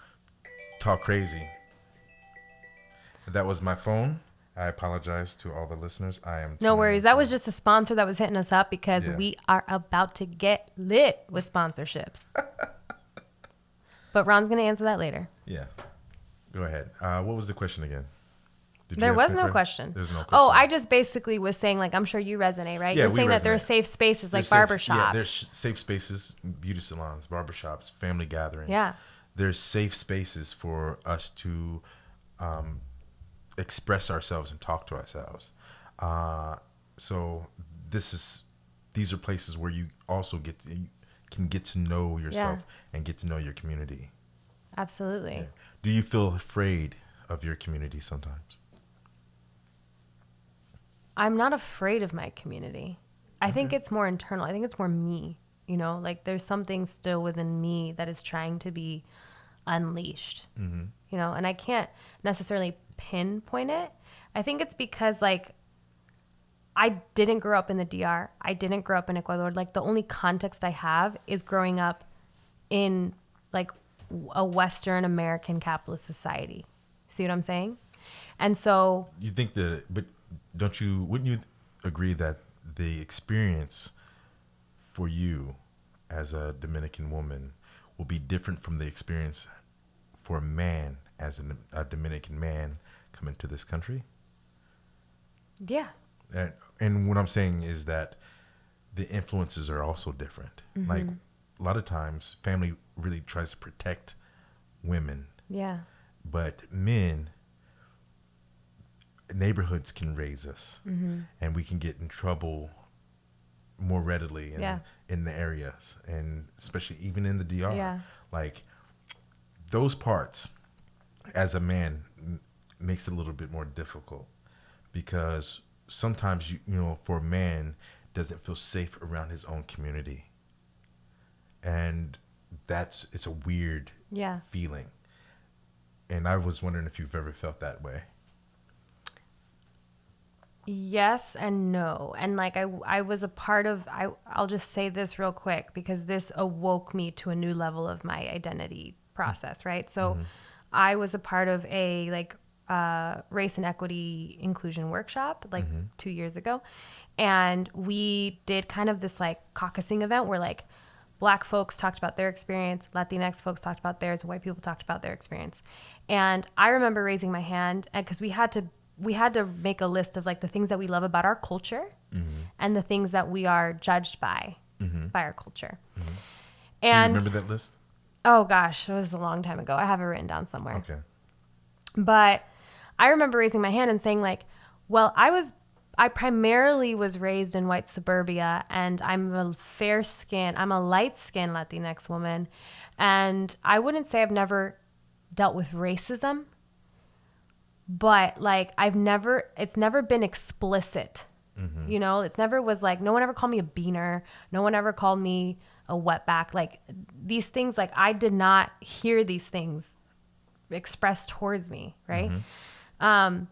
Speaker 2: talk crazy. That was my phone. I apologize to all the listeners. I am
Speaker 1: No worries.
Speaker 2: to-
Speaker 1: That was just a sponsor that was hitting us up because
Speaker 2: Yeah.
Speaker 1: we are about to get lit with sponsorships. [laughs] but Ron's going to answer that later.
Speaker 2: Yeah. Go ahead. Uh, what was the question again? Did
Speaker 1: There was no question.
Speaker 2: There's no question.
Speaker 1: Oh, I just basically was saying, like, I'm sure you resonate, right?
Speaker 2: Yeah,
Speaker 1: You're saying that there are safe spaces like
Speaker 2: There's
Speaker 1: barbershops.
Speaker 2: safe- Yeah, there's safe spaces, beauty salons, barbershops, family gatherings.
Speaker 1: Yeah.
Speaker 2: There's safe spaces for us to um, express ourselves and talk to ourselves. Uh, so this is these are places where you also get to, you can get to know yourself and get to know your community.
Speaker 1: Absolutely.
Speaker 2: Do you feel afraid of your community sometimes?
Speaker 1: I'm not afraid of my community. I think it's more internal. I think it's more me. You know, like there's something still within me that is trying to be unleashed.
Speaker 2: Mm-hmm.
Speaker 1: You know, and I can't necessarily pinpoint it. I think it's because like I didn't grow up in the DR. I didn't grow up in Ecuador. Like the only context I have is growing up in like a Western American capitalist society. See what I'm saying? And so
Speaker 2: You think that, but don't you? Wouldn't you agree that the experience for you as a Dominican woman will be different from the experience for a man as an, a Dominican man coming into this country?
Speaker 1: yeah,
Speaker 2: And, and what I'm saying is that the influences are also different. Like a lot of times, family really tries to protect women,
Speaker 1: yeah,
Speaker 2: but men, neighborhoods can raise us,
Speaker 1: Mm-hmm.
Speaker 2: and we can get in trouble more readily in,
Speaker 1: Yeah.
Speaker 2: in the areas, and especially even in the DR.
Speaker 1: Yeah.
Speaker 2: Like those parts, as a man, makes it a little bit more difficult because sometimes you you know for a man doesn't feel safe around his own community, and that's it's a weird
Speaker 1: yeah.
Speaker 2: feeling. And I was wondering if you've ever felt that way.
Speaker 1: Yes and no. And like I I was a part of I I'll just say this real quick because this awoke me to a new level of my identity process, right? So mm-hmm. I was a part of a like uh, race and equity inclusion workshop like mm-hmm. two years ago. And we did kind of this like caucusing event where like black folks talked about their experience, Latinx folks talked about theirs, white people talked about their experience. And I remember raising my hand because we had to we had to make a list of like the things that we love about our culture mm-hmm. and the things that we are judged by mm-hmm. by our culture.
Speaker 2: Do you
Speaker 1: And
Speaker 2: remember that list?
Speaker 1: oh gosh, it was a long time ago. I have it written down somewhere.
Speaker 2: Okay.
Speaker 1: But I remember raising my hand and saying like, well, I was I primarily was raised in white suburbia and I'm a fair skin, I'm a light skinned Latinx woman. And I wouldn't say I've never dealt with racism, but like I've never it's never been explicit. Mm-hmm. You know, it never was like no one ever called me a beaner. No one ever called me a wetback. Like these things, like I did not hear these things expressed towards me, right? Mm-hmm. Um,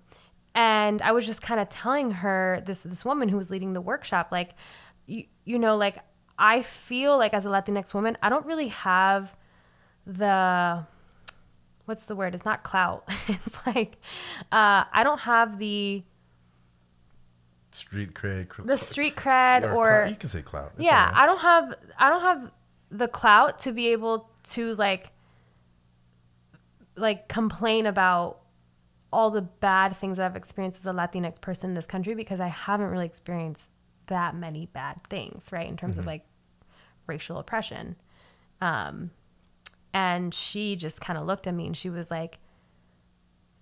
Speaker 1: and I was just kind of telling her this this woman who was leading the workshop, like, you you know, like I feel like as a Latinx woman, I don't really have the what's the word? It's not clout. [laughs] it's like uh, I don't have the
Speaker 2: Street cred. cr-
Speaker 1: the street cred
Speaker 2: or
Speaker 1: or
Speaker 2: clout. you can say clout. It's
Speaker 1: yeah
Speaker 2: right.
Speaker 1: i don't have i don't have the clout to be able to like like complain about all the bad things i've experienced as a latinx person in this country because i haven't really experienced that many bad things right in terms of like racial oppression. Um and she just kind of looked at me and she was like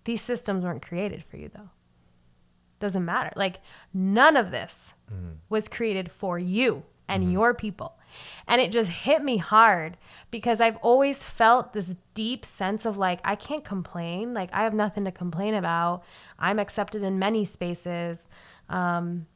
Speaker 1: these systems weren't created for you though. Doesn't matter. Like none of this was created for you and your people. And it just hit me hard because I've always felt this deep sense of like I can't complain. Like I have nothing to complain about. I'm accepted in many spaces. Um,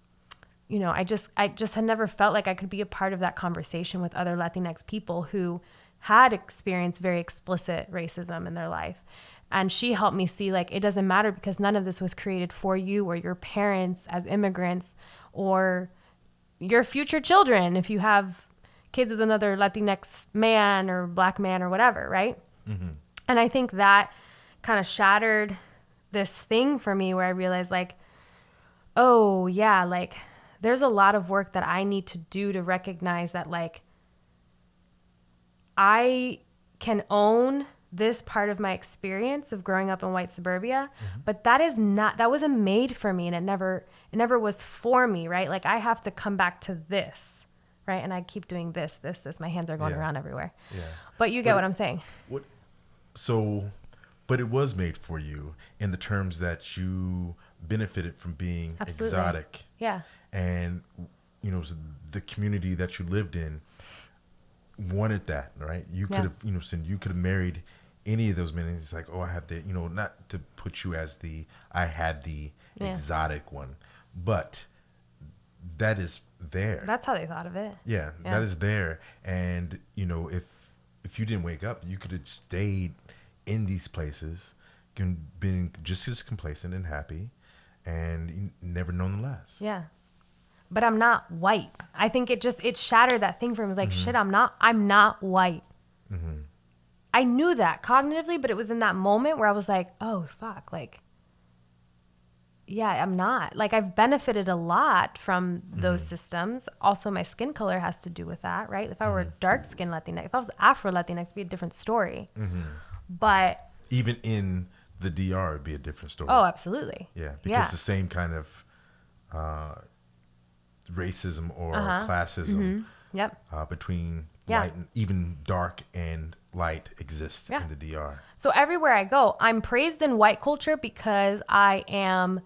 Speaker 1: you know, I just I just had never felt like I could be a part of that conversation with other Latinx people who had experienced very explicit racism in their life. And she helped me see like it doesn't matter because none of this was created for you or your parents as immigrants or your future children if you have kids with another Latinx man or black man or whatever, right? Mm-hmm. And I think that kind of shattered this thing for me where I realized like oh yeah like there's a lot of work that i need to do to recognize that like i can own this part of my experience of growing up in white suburbia mm-hmm. but that is not that wasn't made for me and it never it never was for me right like i have to come back to this right and i keep doing this this this my hands are going
Speaker 2: Yeah.
Speaker 1: around everywhere
Speaker 2: Yeah.
Speaker 1: but you get
Speaker 2: But-
Speaker 1: what i'm saying
Speaker 2: What? So, but it was made for you in the terms that you benefited from being
Speaker 1: Absolutely.
Speaker 2: exotic,
Speaker 1: yeah
Speaker 2: and you know the community that you lived in wanted that, right? You could
Speaker 1: Yeah.
Speaker 2: have, you know, said you could have married any of those it's like, oh, I have the, you know, not to put you as the I had the
Speaker 1: Yeah.
Speaker 2: exotic one, but that is there.
Speaker 1: That's how they thought of it.
Speaker 2: Yeah,
Speaker 1: Yeah.
Speaker 2: that is there. And you know, if if you didn't wake up, you could have stayed in these places, been just as complacent and happy, and never known the less.
Speaker 1: Yeah. But I'm not white. I think it just it shattered that thing for him. It was like, mm-hmm. shit, I'm not I'm not white. I knew that cognitively, but it was in that moment where I was like, oh fuck, like yeah, I'm not. Like I've benefited a lot from those systems. Also, my skin color has to do with that, right? If I were a dark skinned Latinx, if I was Afro Latinx, it'd be a different story. But
Speaker 2: Even in the DR, it'd be a different story.
Speaker 1: oh, absolutely.
Speaker 2: yeah, because
Speaker 1: yeah.
Speaker 2: the same kind of uh, racism or
Speaker 1: Uh-huh.
Speaker 2: classism
Speaker 1: Yep.
Speaker 2: uh, between
Speaker 1: Yeah.
Speaker 2: light and even dark and light exists
Speaker 1: Yeah.
Speaker 2: in the DR.
Speaker 1: So everywhere I go, I'm praised in white culture because I am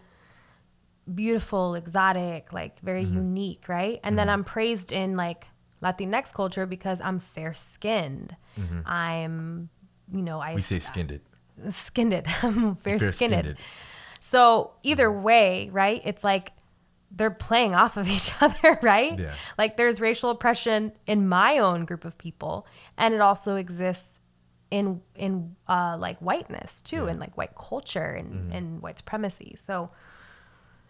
Speaker 1: beautiful, exotic, like very
Speaker 2: Mm-hmm.
Speaker 1: unique, right? And then I'm praised in like Latinx culture because I'm fair skinned. I'm, you know, I
Speaker 2: Mm-hmm. We say skinned. It.
Speaker 1: Skinned. [laughs] I'm fair skinned. So either way, right? It's like they're playing off of each [laughs] other, right?
Speaker 2: Yeah.
Speaker 1: Like there's racial oppression in my own group of people, and it also exists in in uh, like whiteness too, and like white culture and
Speaker 2: Mm-hmm.
Speaker 1: and white supremacy. So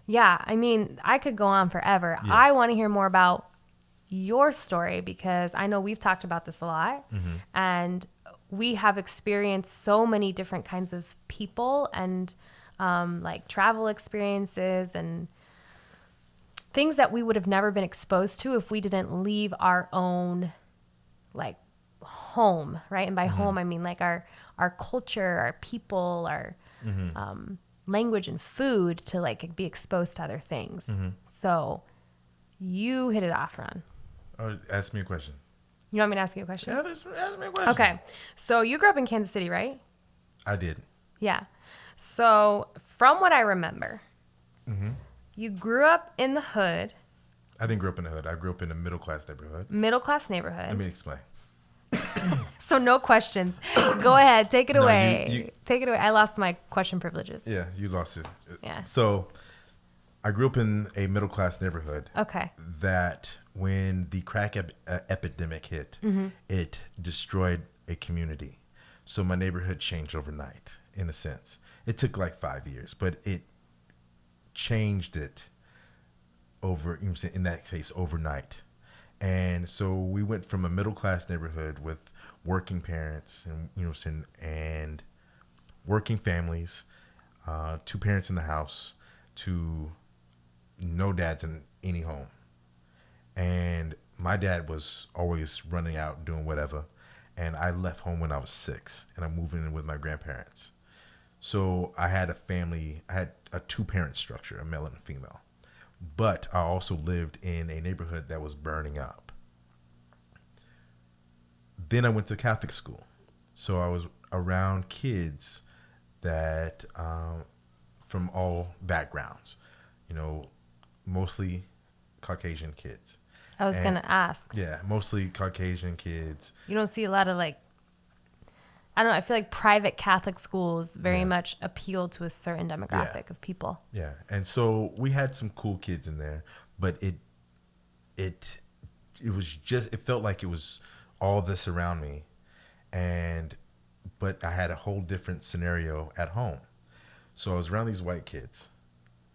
Speaker 1: yeah, I mean, I could go on forever.
Speaker 2: Yeah.
Speaker 1: I want to hear more about your story because I know we've talked about this a lot
Speaker 2: Mm-hmm.
Speaker 1: and we have experienced so many different kinds of people and um, like travel experiences and things that we would have never been exposed to if we didn't leave our own like home right and by home i mean like our our culture our people our um, language and food to like be exposed to other things so you hit it off ron
Speaker 2: Oh, ask me a question.
Speaker 1: you want me to ask you a question
Speaker 2: Yeah, ask, ask me a question.
Speaker 1: okay so you grew up in kansas city right
Speaker 2: I did.
Speaker 1: Yeah. So, from what I remember,
Speaker 2: Mm-hmm.
Speaker 1: You grew up in the hood,
Speaker 2: I didn't grow up in the hood. I grew up in a middle class neighborhood.
Speaker 1: middle class neighborhood.
Speaker 2: Let me explain. [laughs]
Speaker 1: so, no questions. Go ahead. Take it
Speaker 2: No, you-
Speaker 1: away.
Speaker 2: you-
Speaker 1: take it away. I lost my question privileges.
Speaker 2: Yeah, you lost it.
Speaker 1: Yeah.
Speaker 2: So, I grew up in a middle class neighborhood
Speaker 1: Okay.
Speaker 2: that when the crack ep- uh, epidemic hit,
Speaker 1: Mm-hmm.
Speaker 2: it destroyed a community. So my neighborhood changed overnight, in a sense. It took like five years, but it changed it over. In that case, overnight. And so we went from a middle class neighborhood with working parents and you know, saying, and working families, uh, two parents in the house, to no dads in any home. And my dad was always running out doing whatever. And I left home when I was six and I'm moving in with my grandparents. So I had a family, I had a two parent structure, a male and a female. But I also lived in a neighborhood that was burning up. Then I went to Catholic school. So I was around kids that um, from all backgrounds, you know, mostly Caucasian kids.
Speaker 1: I was
Speaker 2: And-
Speaker 1: to ask.
Speaker 2: Yeah, mostly Caucasian kids.
Speaker 1: You don't see a lot of like, I don't know. I feel like private Catholic schools very
Speaker 2: Yeah.
Speaker 1: much appeal to a certain demographic of people.
Speaker 2: Yeah, and so we had some cool kids in there, but it, it, it was just it felt like it was all this around me, and, but I had a whole different scenario at home, so I was around these white kids,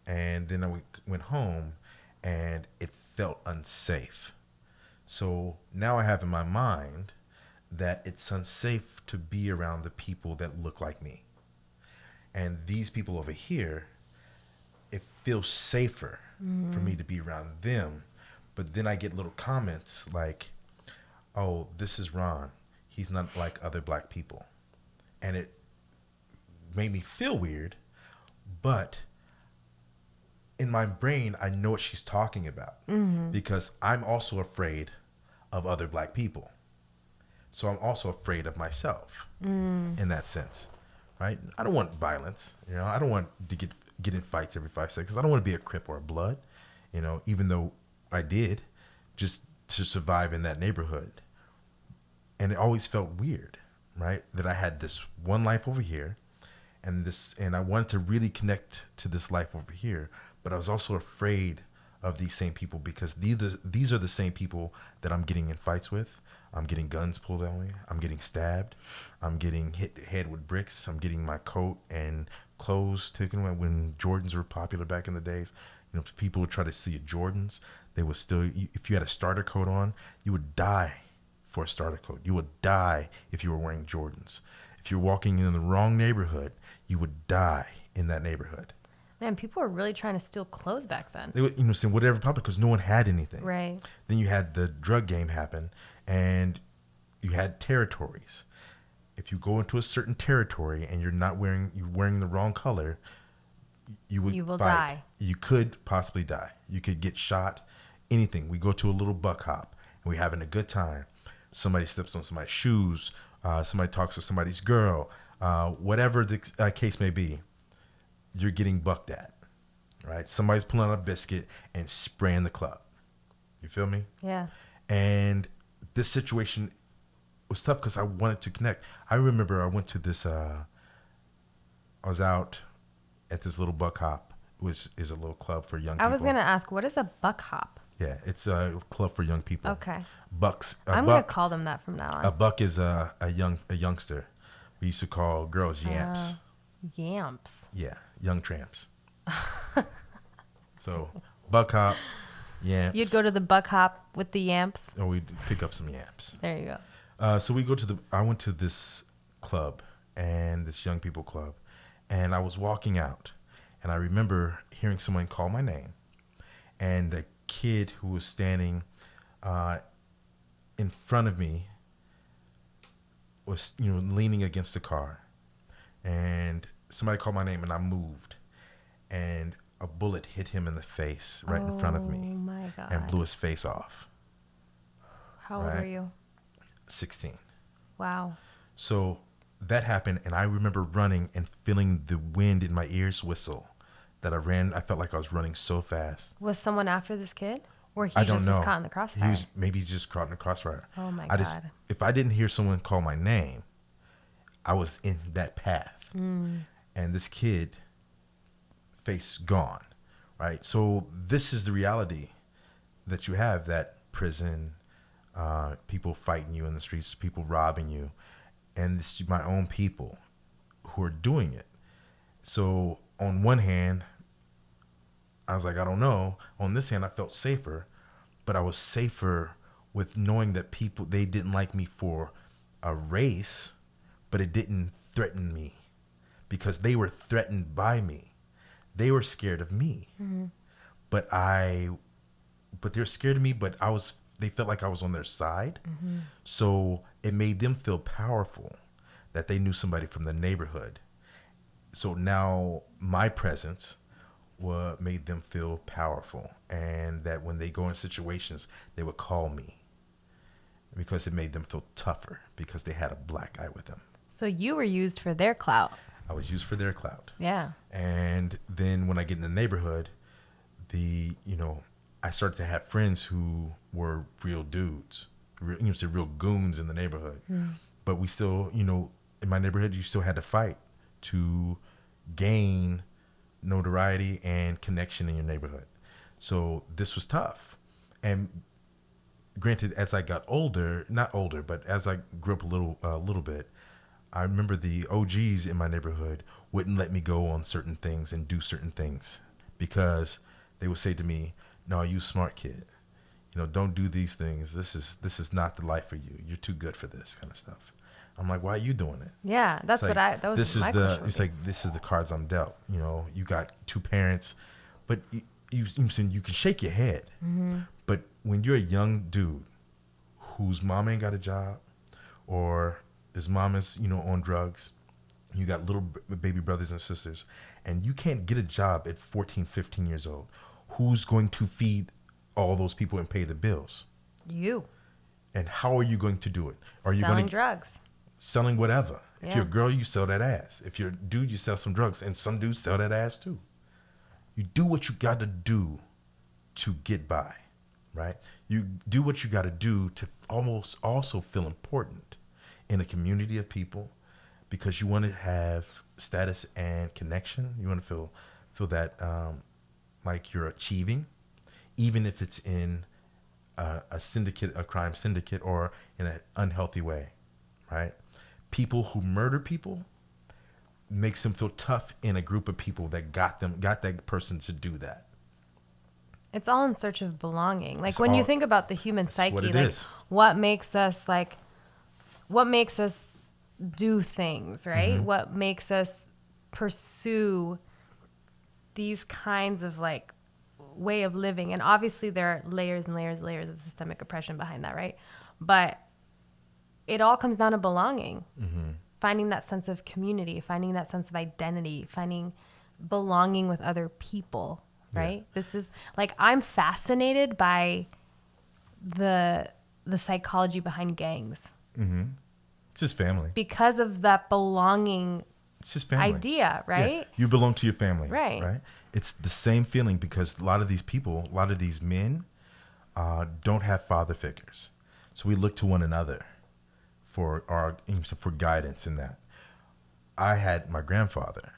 Speaker 2: and then I went home, and it felt unsafe, so now I have in my mind that it's unsafe to be around the people that look like me. And these people over here, it feels safer for me mm-hmm. to be around them. But then I get little comments like, oh, this is Ron. He's not like other black people. And it made me feel weird, but in my brain, I know what she's talking about mm-hmm. because I'm also afraid of other black people. So I'm also afraid of myself mm. in that sense, right? I don't want violence, you know. I don't want to get get in fights every five seconds. I don't want to be a crip or a blood, you know. Even though I did, just to survive in that neighborhood, and it always felt weird, right? That I had this one life over here, and this, and I wanted to really connect to this life over here, but I was also afraid of these same people because these these are the same people that I'm getting in fights with. I'm getting guns pulled on me. I'm getting stabbed. I'm getting hit head with bricks. I'm getting my coat and clothes taken away. When Jordans were popular back in the days, you know, people would try to see Jordans. They would still, if you had a starter coat on, you would die for a starter coat. You would die if you were wearing Jordans. If you're walking in the wrong neighborhood, you would die in that neighborhood.
Speaker 1: Man, people were really trying to steal clothes back then.
Speaker 2: They would, you know, saying whatever popular because no one had anything.
Speaker 1: Right.
Speaker 2: Then you had the drug game happen, and you had territories. If you go into a certain territory and you're not wearing you're wearing the wrong color, you would
Speaker 1: You will
Speaker 2: fight.
Speaker 1: die.
Speaker 2: You could possibly die. You could get shot. Anything. We go to a little buck hop and we're having a good time. Somebody steps on somebody's shoes. Uh, somebody talks to somebody's girl. Uh, whatever the uh, case may be, you're getting bucked at. Right? Somebody's pulling out a biscuit and spraying the club. You feel me?
Speaker 1: Yeah.
Speaker 2: and this situation was tough because I wanted to connect. I remember I went to this. Uh, I was out at this little buck hop. which is a little club for young.
Speaker 1: I
Speaker 2: people.
Speaker 1: was gonna ask, what is a buck hop?
Speaker 2: Yeah, it's a club for young people.
Speaker 1: Okay.
Speaker 2: Bucks.
Speaker 1: I'm gonna call them that from now on.
Speaker 2: a buck is a, a young a youngster. We used to call girls yamps.
Speaker 1: Yamps.
Speaker 2: yeah, young tramps. [laughs] so buck hop, yamps.
Speaker 1: You'd go to the buck hop with the yamps.
Speaker 2: or we'd pick up some yamps.
Speaker 1: There you go.
Speaker 2: Uh, so we go to the. I went to this club and this young people club, and I was walking out, and I remember hearing someone call my name, and a kid who was standing uh, in front of me was you know leaning against the car, and somebody called my name, and I moved, and a bullet hit him in the face right in front of
Speaker 1: Oh
Speaker 2: me,
Speaker 1: my god.
Speaker 2: and blew his face off.
Speaker 1: How old
Speaker 2: right.
Speaker 1: are you?
Speaker 2: Sixteen.
Speaker 1: Wow.
Speaker 2: So that happened, and I remember running and feeling the wind in my ears whistle. That I ran, I felt like I was running so fast.
Speaker 1: Was someone after this kid? Or he just
Speaker 2: know.
Speaker 1: was caught in the crossfire?
Speaker 2: He was maybe just caught in the crossfire.
Speaker 1: Oh my
Speaker 2: I just
Speaker 1: God.
Speaker 2: if I didn't hear someone call my name, I was in that path,
Speaker 1: Hmm.
Speaker 2: and this kid, face gone, right? So this is the reality that you have that prison, uh, people fighting you in the streets, people robbing you, and it's my own people who are doing it. So on one hand, I was like, I don't know. On this hand, I felt safer, but I was safer with knowing that people they didn't like me for a race, but it didn't threaten me because they were threatened by me. They were scared of me. Mm-hmm. But I but they're scared of me, but I was they felt like I was on their side. Mm-hmm. So it made them feel powerful that they knew somebody from the neighborhood. So now my presence what made them feel powerful and that when they go in situations they would call me because it made them feel tougher because they had a black guy with them.
Speaker 1: So you were used for their clout.
Speaker 2: I was used for their clout.
Speaker 1: Yeah.
Speaker 2: And then when I get in the neighborhood, the you know, I started to have friends who were real dudes, real, you know, say real goons in the neighborhood. Hmm. But we still, you know, in my neighborhood, you still had to fight to gain notoriety and connection in your neighborhood. So this was tough. And granted, as I got older, not older, but as I grew up a little, a little bit, I remember the OGs in my neighborhood wouldn't let me go on certain things and do certain things because they would say to me, "No, you smart kid. You know, don't do these things. This is this is not the life for you. You're too good for this kind of stuff." I'm like, "Why are you doing it?"
Speaker 1: Yeah. That's
Speaker 2: It's
Speaker 1: what I that was
Speaker 2: this
Speaker 1: my
Speaker 2: is the it's like this is the cards I'm dealt. You know, you got two parents, but you you, you can shake your head.
Speaker 1: Mm-hmm.
Speaker 2: But when you're a young dude whose mom ain't got a job, or his mom is you know on drugs, you got little baby brothers and sisters, and you can't get a job at 14, 15 years old. Who's going to feed all those people and pay the bills?
Speaker 1: you
Speaker 2: And how are you going to do it? Are you
Speaker 1: selling
Speaker 2: going to
Speaker 1: drugs.
Speaker 2: selling whatever. If
Speaker 1: Yeah.
Speaker 2: you're a girl, you sell that ass. If you're a dude, you sell some drugs. And some dudes sell that ass too. You do what you got to do to get by, right? You do what you got to do to almost also feel important in a community of people because you want to have status and connection. You want to feel feel that um, like you're achieving, even if it's in a, a syndicate, a crime syndicate, or in an unhealthy way, right? People who murder people makes them feel tough in a group of people that got them, got that person to do that.
Speaker 1: It's all in search of belonging. Like
Speaker 2: It's
Speaker 1: when you think about the human psyche,
Speaker 2: what
Speaker 1: like
Speaker 2: is.
Speaker 1: what makes us like what makes us do things, right?
Speaker 2: Mm-hmm.
Speaker 1: What makes us pursue these kinds of like way of living. And obviously there are layers and layers and layers of systemic oppression behind that, right? But it all comes down to belonging. Finding that sense of community, finding that sense of identity, finding belonging with other people,
Speaker 2: Yeah.
Speaker 1: right? This is like I'm fascinated by the the psychology behind gangs
Speaker 2: It's just family.
Speaker 1: because of that belonging
Speaker 2: It's just family.
Speaker 1: idea,
Speaker 2: Yeah,
Speaker 1: right?
Speaker 2: You belong to your family.
Speaker 1: Right.
Speaker 2: Right. It's the same feeling because a lot of these people, a lot of these men, uh, don't have father figures. So we look to one another for our for guidance in that. I had my grandfather,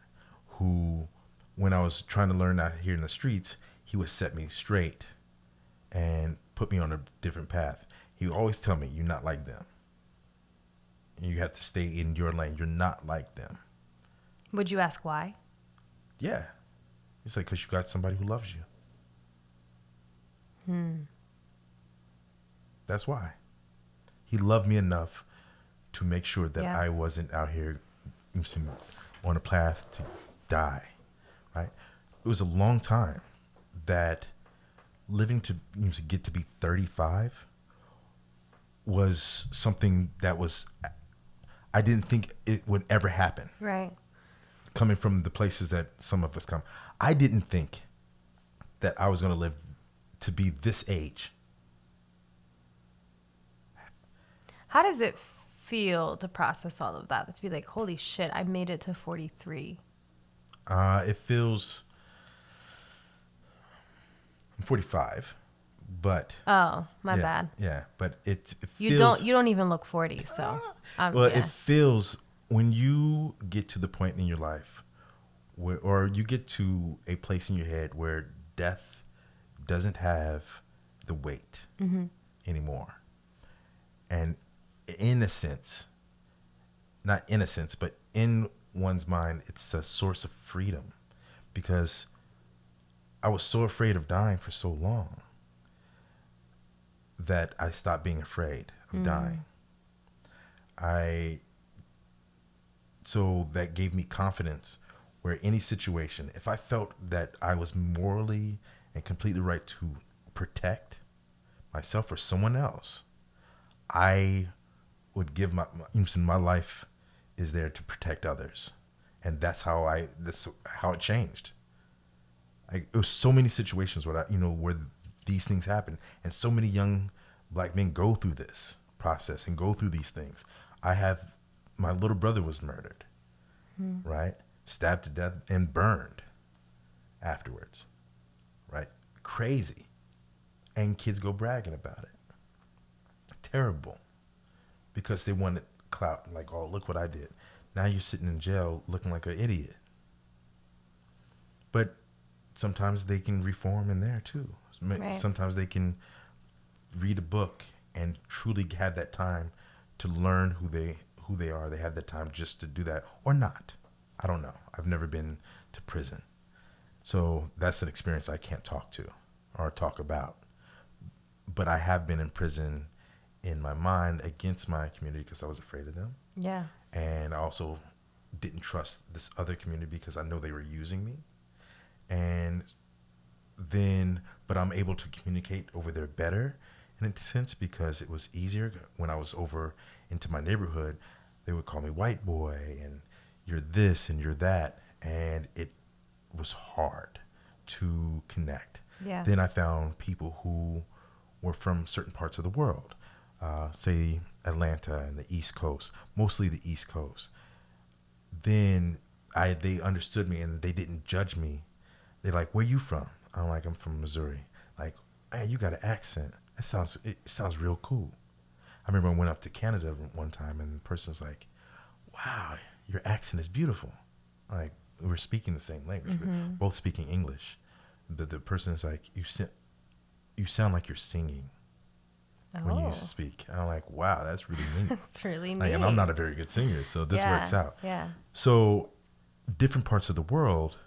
Speaker 2: who, when I was trying to learn out here in the streets, he would set me straight, and put me on a different path. He would always tell me, "You're not like them. You have to stay in your lane. You're not like them."
Speaker 1: Would you ask why?
Speaker 2: Yeah. It's like because you got somebody who loves you.
Speaker 1: Hmm.
Speaker 2: That's why. He loved me enough to make sure that
Speaker 1: Yeah.
Speaker 2: I wasn't out here on a path to die. Right? It was a long time that living to, to get to be 35 was something that was I didn't think it would ever happen
Speaker 1: Right.
Speaker 2: coming from the places that some of us come. I didn't think that I was going to live to be this age.
Speaker 1: How does it feel to process all of that? To be like, holy shit, I made it to 43.
Speaker 2: Uh, it feels. I'm 45, but
Speaker 1: Oh, my
Speaker 2: yeah,
Speaker 1: bad.
Speaker 2: Yeah, but it, it
Speaker 1: You
Speaker 2: feels,
Speaker 1: don't you don't even look 40, so [laughs] um,
Speaker 2: Well,
Speaker 1: yeah.
Speaker 2: it feels when you get to the point in your life where, or you get to a place in your head where death doesn't have the weight
Speaker 1: Mm-hmm.
Speaker 2: anymore. And in a sense, not in a sense, but in one's mind, it's a source of freedom because I was so afraid of dying for so long that I stopped being afraid of mm. dying. I so that gave me confidence where any situation, if I felt that I was morally and completely right to protect myself or someone else, I would give my my, my life is there to protect others, and that's how I that's how it changed. Like it was so many situations where I, you know where these things happen, and so many young black men go through this process and go through these things. I have my little brother was murdered, hmm. right, stabbed to death and burned afterwards, right, crazy, and kids go bragging about it. Terrible, because they wanted clout. Like, oh, look what I did. Now you're sitting in jail looking like an idiot. But sometimes they can reform in there too.
Speaker 1: Right.
Speaker 2: Sometimes they can read a book and truly have that time to learn who they who they are. They have the time just to do that or not. I don't know. I've never been to prison. So that's an experience I can't talk to or talk about. But I have been in prison in my mind against my community because I was afraid of them
Speaker 1: yeah.
Speaker 2: and I also didn't trust this other community because I know they were using me. And then, but I'm able to communicate over there better in a sense because it was easier when I was over into my neighborhood. They would call me white boy and you're this and you're that. And it was hard to connect.
Speaker 1: Yeah.
Speaker 2: Then I found people who were from certain parts of the world, uh, say Atlanta and the East Coast, mostly the East Coast. Then I they understood me and they didn't judge me. They're like, "Where you from?" I'm like, "I'm from Missouri." Like, "Man, you got an accent. That sounds it sounds real cool." I remember I went up to Canada one time and the person's like, "Wow, your accent is beautiful." Like we were speaking the same language, but mm-hmm. both speaking English. The the person is like, "You sent you sound like you're singing when
Speaker 1: Oh.
Speaker 2: you speak. And I'm like, wow, that's really neat. [laughs]
Speaker 1: It's really neat.
Speaker 2: like, and I'm not a very good singer, so this
Speaker 1: Yeah,
Speaker 2: works out.
Speaker 1: Yeah.
Speaker 2: So, different parts of the world,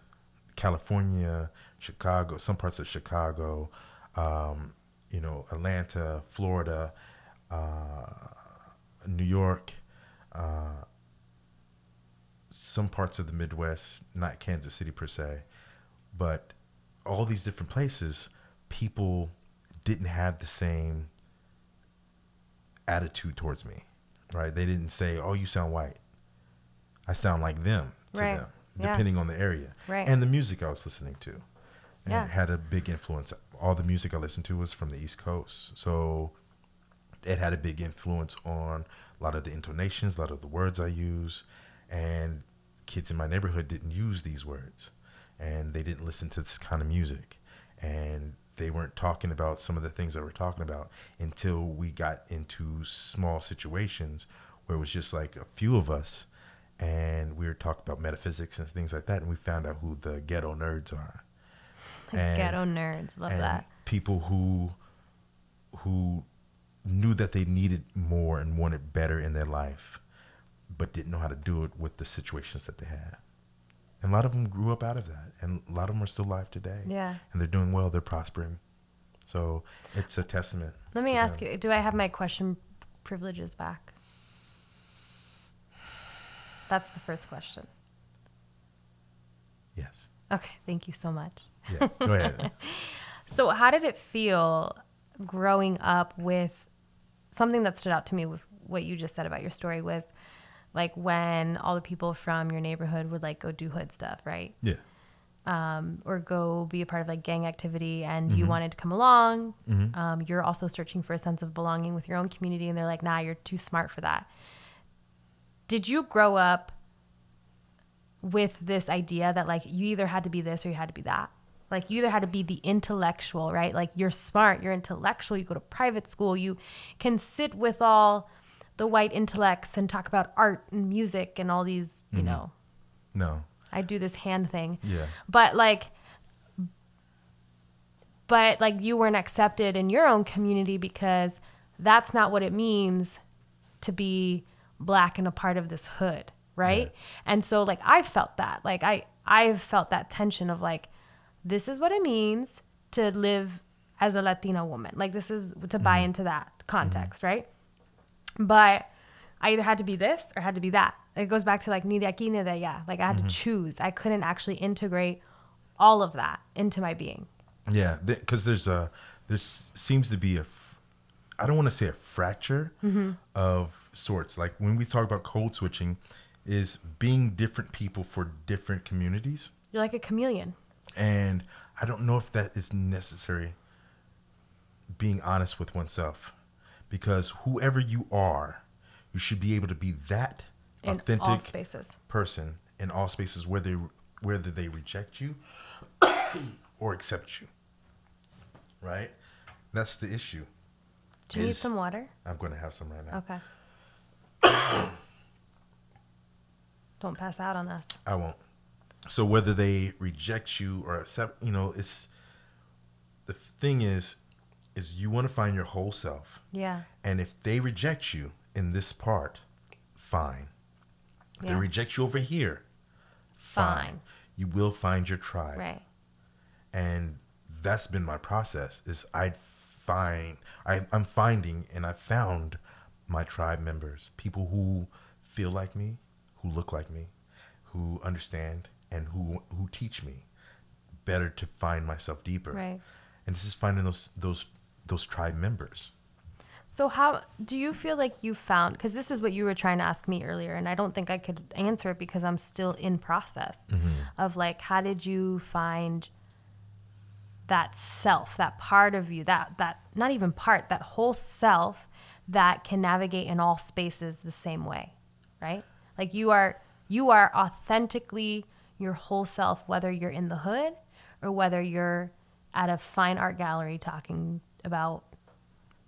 Speaker 2: California, Chicago, some parts of Chicago, um, you know, Atlanta, Florida, uh, New York, uh, some parts of the Midwest, not Kansas City per se, but all these different places, people didn't have the same attitude towards me, right? They didn't say, "Oh, you sound white." I sound like them to
Speaker 1: Right.
Speaker 2: them,
Speaker 1: Yeah.
Speaker 2: depending on the area
Speaker 1: Right.
Speaker 2: and the music I was listening to. And
Speaker 1: Yeah.
Speaker 2: it had a big influence. All the music I listened to was from the East Coast, so it had a big influence on a lot of the intonations, a lot of the words I use, and kids in my neighborhood didn't use these words, and they didn't listen to this kind of music, and they weren't talking about some of the things that we're talking about until we got into small situations where it was just like a few of us, and we were talking about metaphysics and things like that, and we found out who the ghetto nerds are. [laughs] And-
Speaker 1: Ghetto nerds. Love that.
Speaker 2: people who who knew that they needed more and wanted better in their life but didn't know how to do it with the situations that they had and a lot of them grew up out of that and a lot of them are still alive today
Speaker 1: Yeah.
Speaker 2: and they're doing well they're prospering so it's a testament
Speaker 1: Let me ask
Speaker 2: them.
Speaker 1: you, do I have my question privileges back? That's the first question.
Speaker 2: yes
Speaker 1: Okay, thank you so much.
Speaker 2: Yeah go ahead [laughs]
Speaker 1: So, how did it feel growing up with something that stood out to me with what you just said about your story was like when all the people from your neighborhood would like go do hood stuff, right?
Speaker 2: yeah
Speaker 1: Um, or go be a part of like gang activity and you wanted to come along.
Speaker 2: Mm-hmm.
Speaker 1: Um, you're also searching for a sense of belonging with your own community and they're like, nah, you're too smart for that. Did you grow up with this idea that like you either had to be this or you had to be that? Like you either had to be the intellectual, right? Like you're smart, you're intellectual, you go to private school, you can sit with all the white intellects and talk about art and music and all these, you mm-hmm. know,
Speaker 2: no
Speaker 1: I do this hand thing.
Speaker 2: Yeah.
Speaker 1: But like but like you weren't accepted in your own community because that's not what it means to be black and a part of this hood, right?
Speaker 2: Yeah.
Speaker 1: And so like I felt that. Like I I've felt that tension of like this is what it means to live as a Latina woman. Like this is to buy mm-hmm. into that context, mm-hmm. right? But I either had to be this or had to be that. It goes back to like ni de aquí ni de allá. Like I had to mm-hmm. choose. I couldn't actually integrate all of that into my being.
Speaker 2: Yeah, because there's a there seems to be a f- I don't want to say a fracture
Speaker 1: Mm-hmm.
Speaker 2: of sorts. Like when we talk about code switching, is being different people for different communities,
Speaker 1: You're like a chameleon.
Speaker 2: And I don't know if that is necessary. Being honest with oneself, because whoever you are, you should be able to be that
Speaker 1: In
Speaker 2: authentic
Speaker 1: spaces.
Speaker 2: person in all spaces, whether whether they reject you [coughs] or accept you. Right? That's the issue.
Speaker 1: Do you need some water?
Speaker 2: I'm going to have some right now.
Speaker 1: Okay. [coughs] Don't pass out on us.
Speaker 2: I won't. So whether they reject you or accept, you know, it's the thing is, is you want to find your whole self,
Speaker 1: Yeah.
Speaker 2: and if they reject you in this part, fine. If they reject you over here, fine.
Speaker 1: Fine.
Speaker 2: You will find your tribe.
Speaker 1: Right.
Speaker 2: and that's been my process is i find I, i'm finding and i found my tribe members people who feel like me who look like me who understand and who who teach me better to find myself deeper
Speaker 1: Right.
Speaker 2: and this is finding those those those tribe members
Speaker 1: So how do you feel like you found because this is what you were trying to ask me earlier and I don't think I could answer it because I'm still in process mm-hmm. of like how did you find that self, that part of you, that that not even part, that whole self that can navigate in all spaces the same way, right? Like you are you are authentically your whole self whether you're in the hood or whether you're at a fine art gallery talking about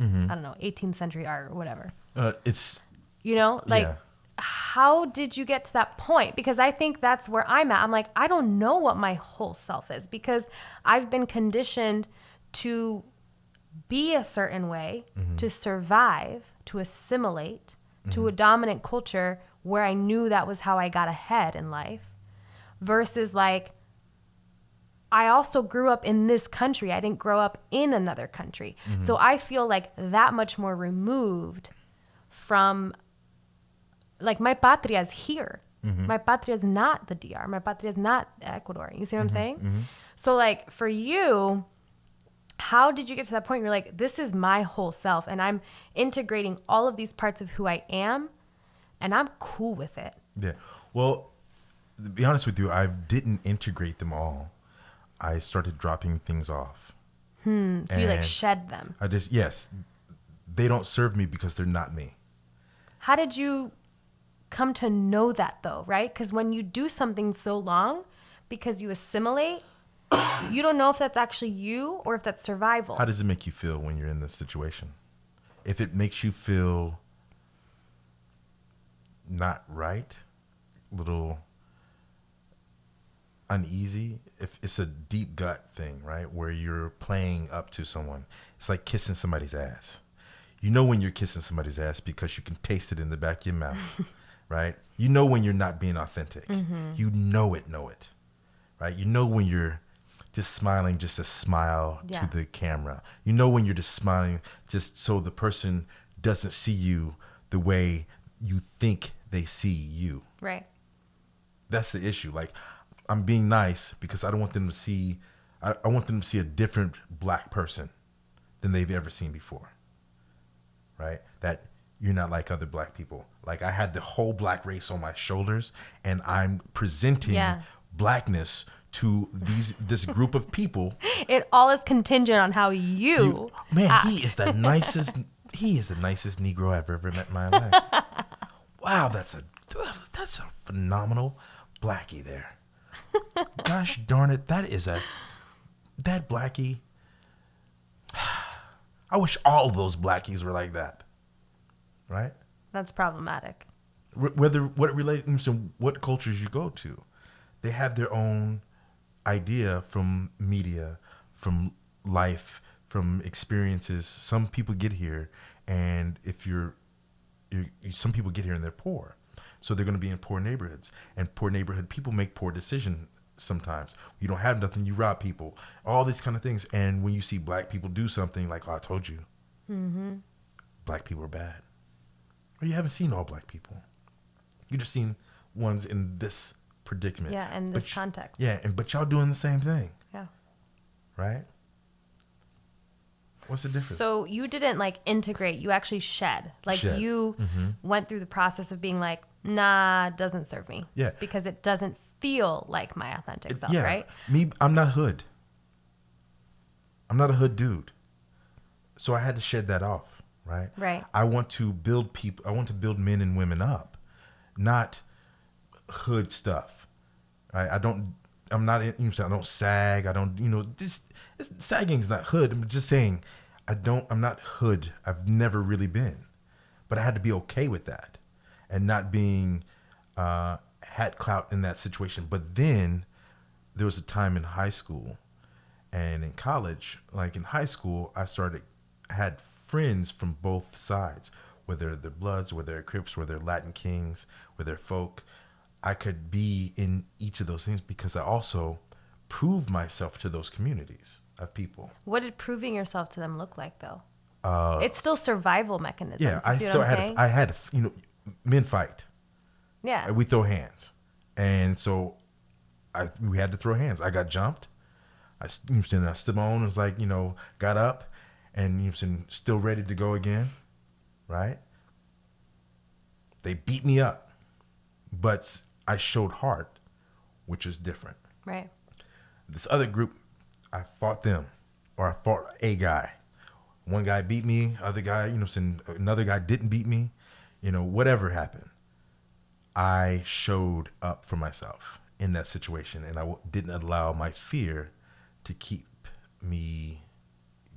Speaker 1: mm-hmm. I don't know, 18th century art or whatever.
Speaker 2: uh, it's
Speaker 1: You know, like
Speaker 2: Yeah.
Speaker 1: how did you get to that point? Because I think that's where I'm at. I'm like, I don't know what my whole self is because I've been conditioned to be a certain way mm-hmm. to survive, to assimilate to mm-hmm. a dominant culture where I knew that was how I got ahead in life versus like I also grew up in this country. I didn't grow up in another country. Mm-hmm. So I feel like that much more removed from like my patria is here. Mm-hmm. My patria is not the DR. My patria is not Ecuador. You see what I'm mm-hmm. saying? So like for you, how did you get to that point where you're like, this is my whole self and I'm integrating all of these parts of who I am and I'm cool with it.
Speaker 2: Yeah. Well, to be honest with you, I didn't integrate them all. I started dropping things off. Hmm.
Speaker 1: So you like shed them.
Speaker 2: I just yes, they don't serve me because they're not me.
Speaker 1: How did you come to know that though, right? Because when you do something so long because you assimilate, [coughs] you don't know if that's actually you or if that's survival.
Speaker 2: How does it make you feel when you're in this situation? If it makes you feel not right, little uneasy, if it's a deep gut thing, right? Where you're playing up to someone. It's like kissing somebody's ass. You know when you're kissing somebody's ass because you can taste it in the back of your mouth, [laughs] right? You know when you're not being authentic. Mm-hmm. You know it, know it, right? You know when you're just smiling just a smile
Speaker 1: Yeah.
Speaker 2: to the camera. You know when you're just smiling just so the person doesn't see you the way you think they see you.
Speaker 1: right.
Speaker 2: That's the issue. Like I'm being nice because I don't want them to see I, I want them to see a different black person than they've ever seen before. Right? That you're not like other black people. Like I had the whole black race on my shoulders and I'm presenting
Speaker 1: Yeah.
Speaker 2: blackness to these this group of people [laughs]
Speaker 1: It all is contingent on how you,
Speaker 2: You- man,
Speaker 1: act.
Speaker 2: he is the [laughs] nicest. he is the nicest Negro I've ever met in my life. [laughs] wow, that's a that's a phenomenal blackie there. [laughs] Gosh darn it, that is a that blackie. [sighs] I wish all those blackies were like that. Right?
Speaker 1: That's problematic.
Speaker 2: Wh- Whether what relates to what cultures you go to, they have their own idea from media, from life, from experiences. Some people get here, and if you're, you you some people get here and they're poor, so they're going to be in poor neighborhoods, and poor neighborhood people make poor decisions. Sometimes you don't have nothing, you rob people, all these kind of things. And when you see black people do something like, "Oh, I told you," mm-hmm. black people are bad, or you haven't seen all black people. You just seen ones in this predicament.
Speaker 1: Yeah, in
Speaker 2: But
Speaker 1: this
Speaker 2: y-
Speaker 1: context.
Speaker 2: Yeah, and but y'all doing the same thing,
Speaker 1: Yeah.
Speaker 2: right? What's the difference?
Speaker 1: So you didn't like integrate, you actually shed. Like
Speaker 2: Shed. Mm-hmm.
Speaker 1: you went through the process of being like, nah, it doesn't serve me.
Speaker 2: Yeah.
Speaker 1: Because it doesn't feel like my authentic self,
Speaker 2: yeah,
Speaker 1: right?
Speaker 2: me, I'm not hood. I'm not a hood dude, so I had to shed that off, right?
Speaker 1: Right.
Speaker 2: I want to build people. I want to build men and women up, not hood stuff. Right? I don't. I'm not. You know, I don't sag. I don't. You know, this, this sagging's not hood. I'm just saying. I don't. I'm not hood. I've never really been, but I had to be okay with that, and not being uh, hat clout in that situation. But then there was a time in high school and in college, like in high school, I started I had friends from both sides, whether they're Bloods, whether they're Crips, whether they're Latin Kings, whether they're folk. I could be in each of those things because I also proved myself to those communities of people.
Speaker 1: What did proving yourself to them look like though? it's still survival mechanisms.
Speaker 2: Uh, Yeah, I
Speaker 1: see what
Speaker 2: so I
Speaker 1: I'm
Speaker 2: had? I had you know men fight.
Speaker 1: yeah.
Speaker 2: we throw hands, and so I we had to throw hands. I got jumped. I you know, saying, I stood my own. was like you know got up, and you know, saying, still ready to go again, right? They beat me up, but I showed heart, which is different.
Speaker 1: right.
Speaker 2: This other group, I fought them, or I fought a guy. One guy beat me, other guy, you know, saying, another guy didn't beat me. You know, whatever happened, I showed up for myself in that situation, and I w- didn't allow my fear to keep me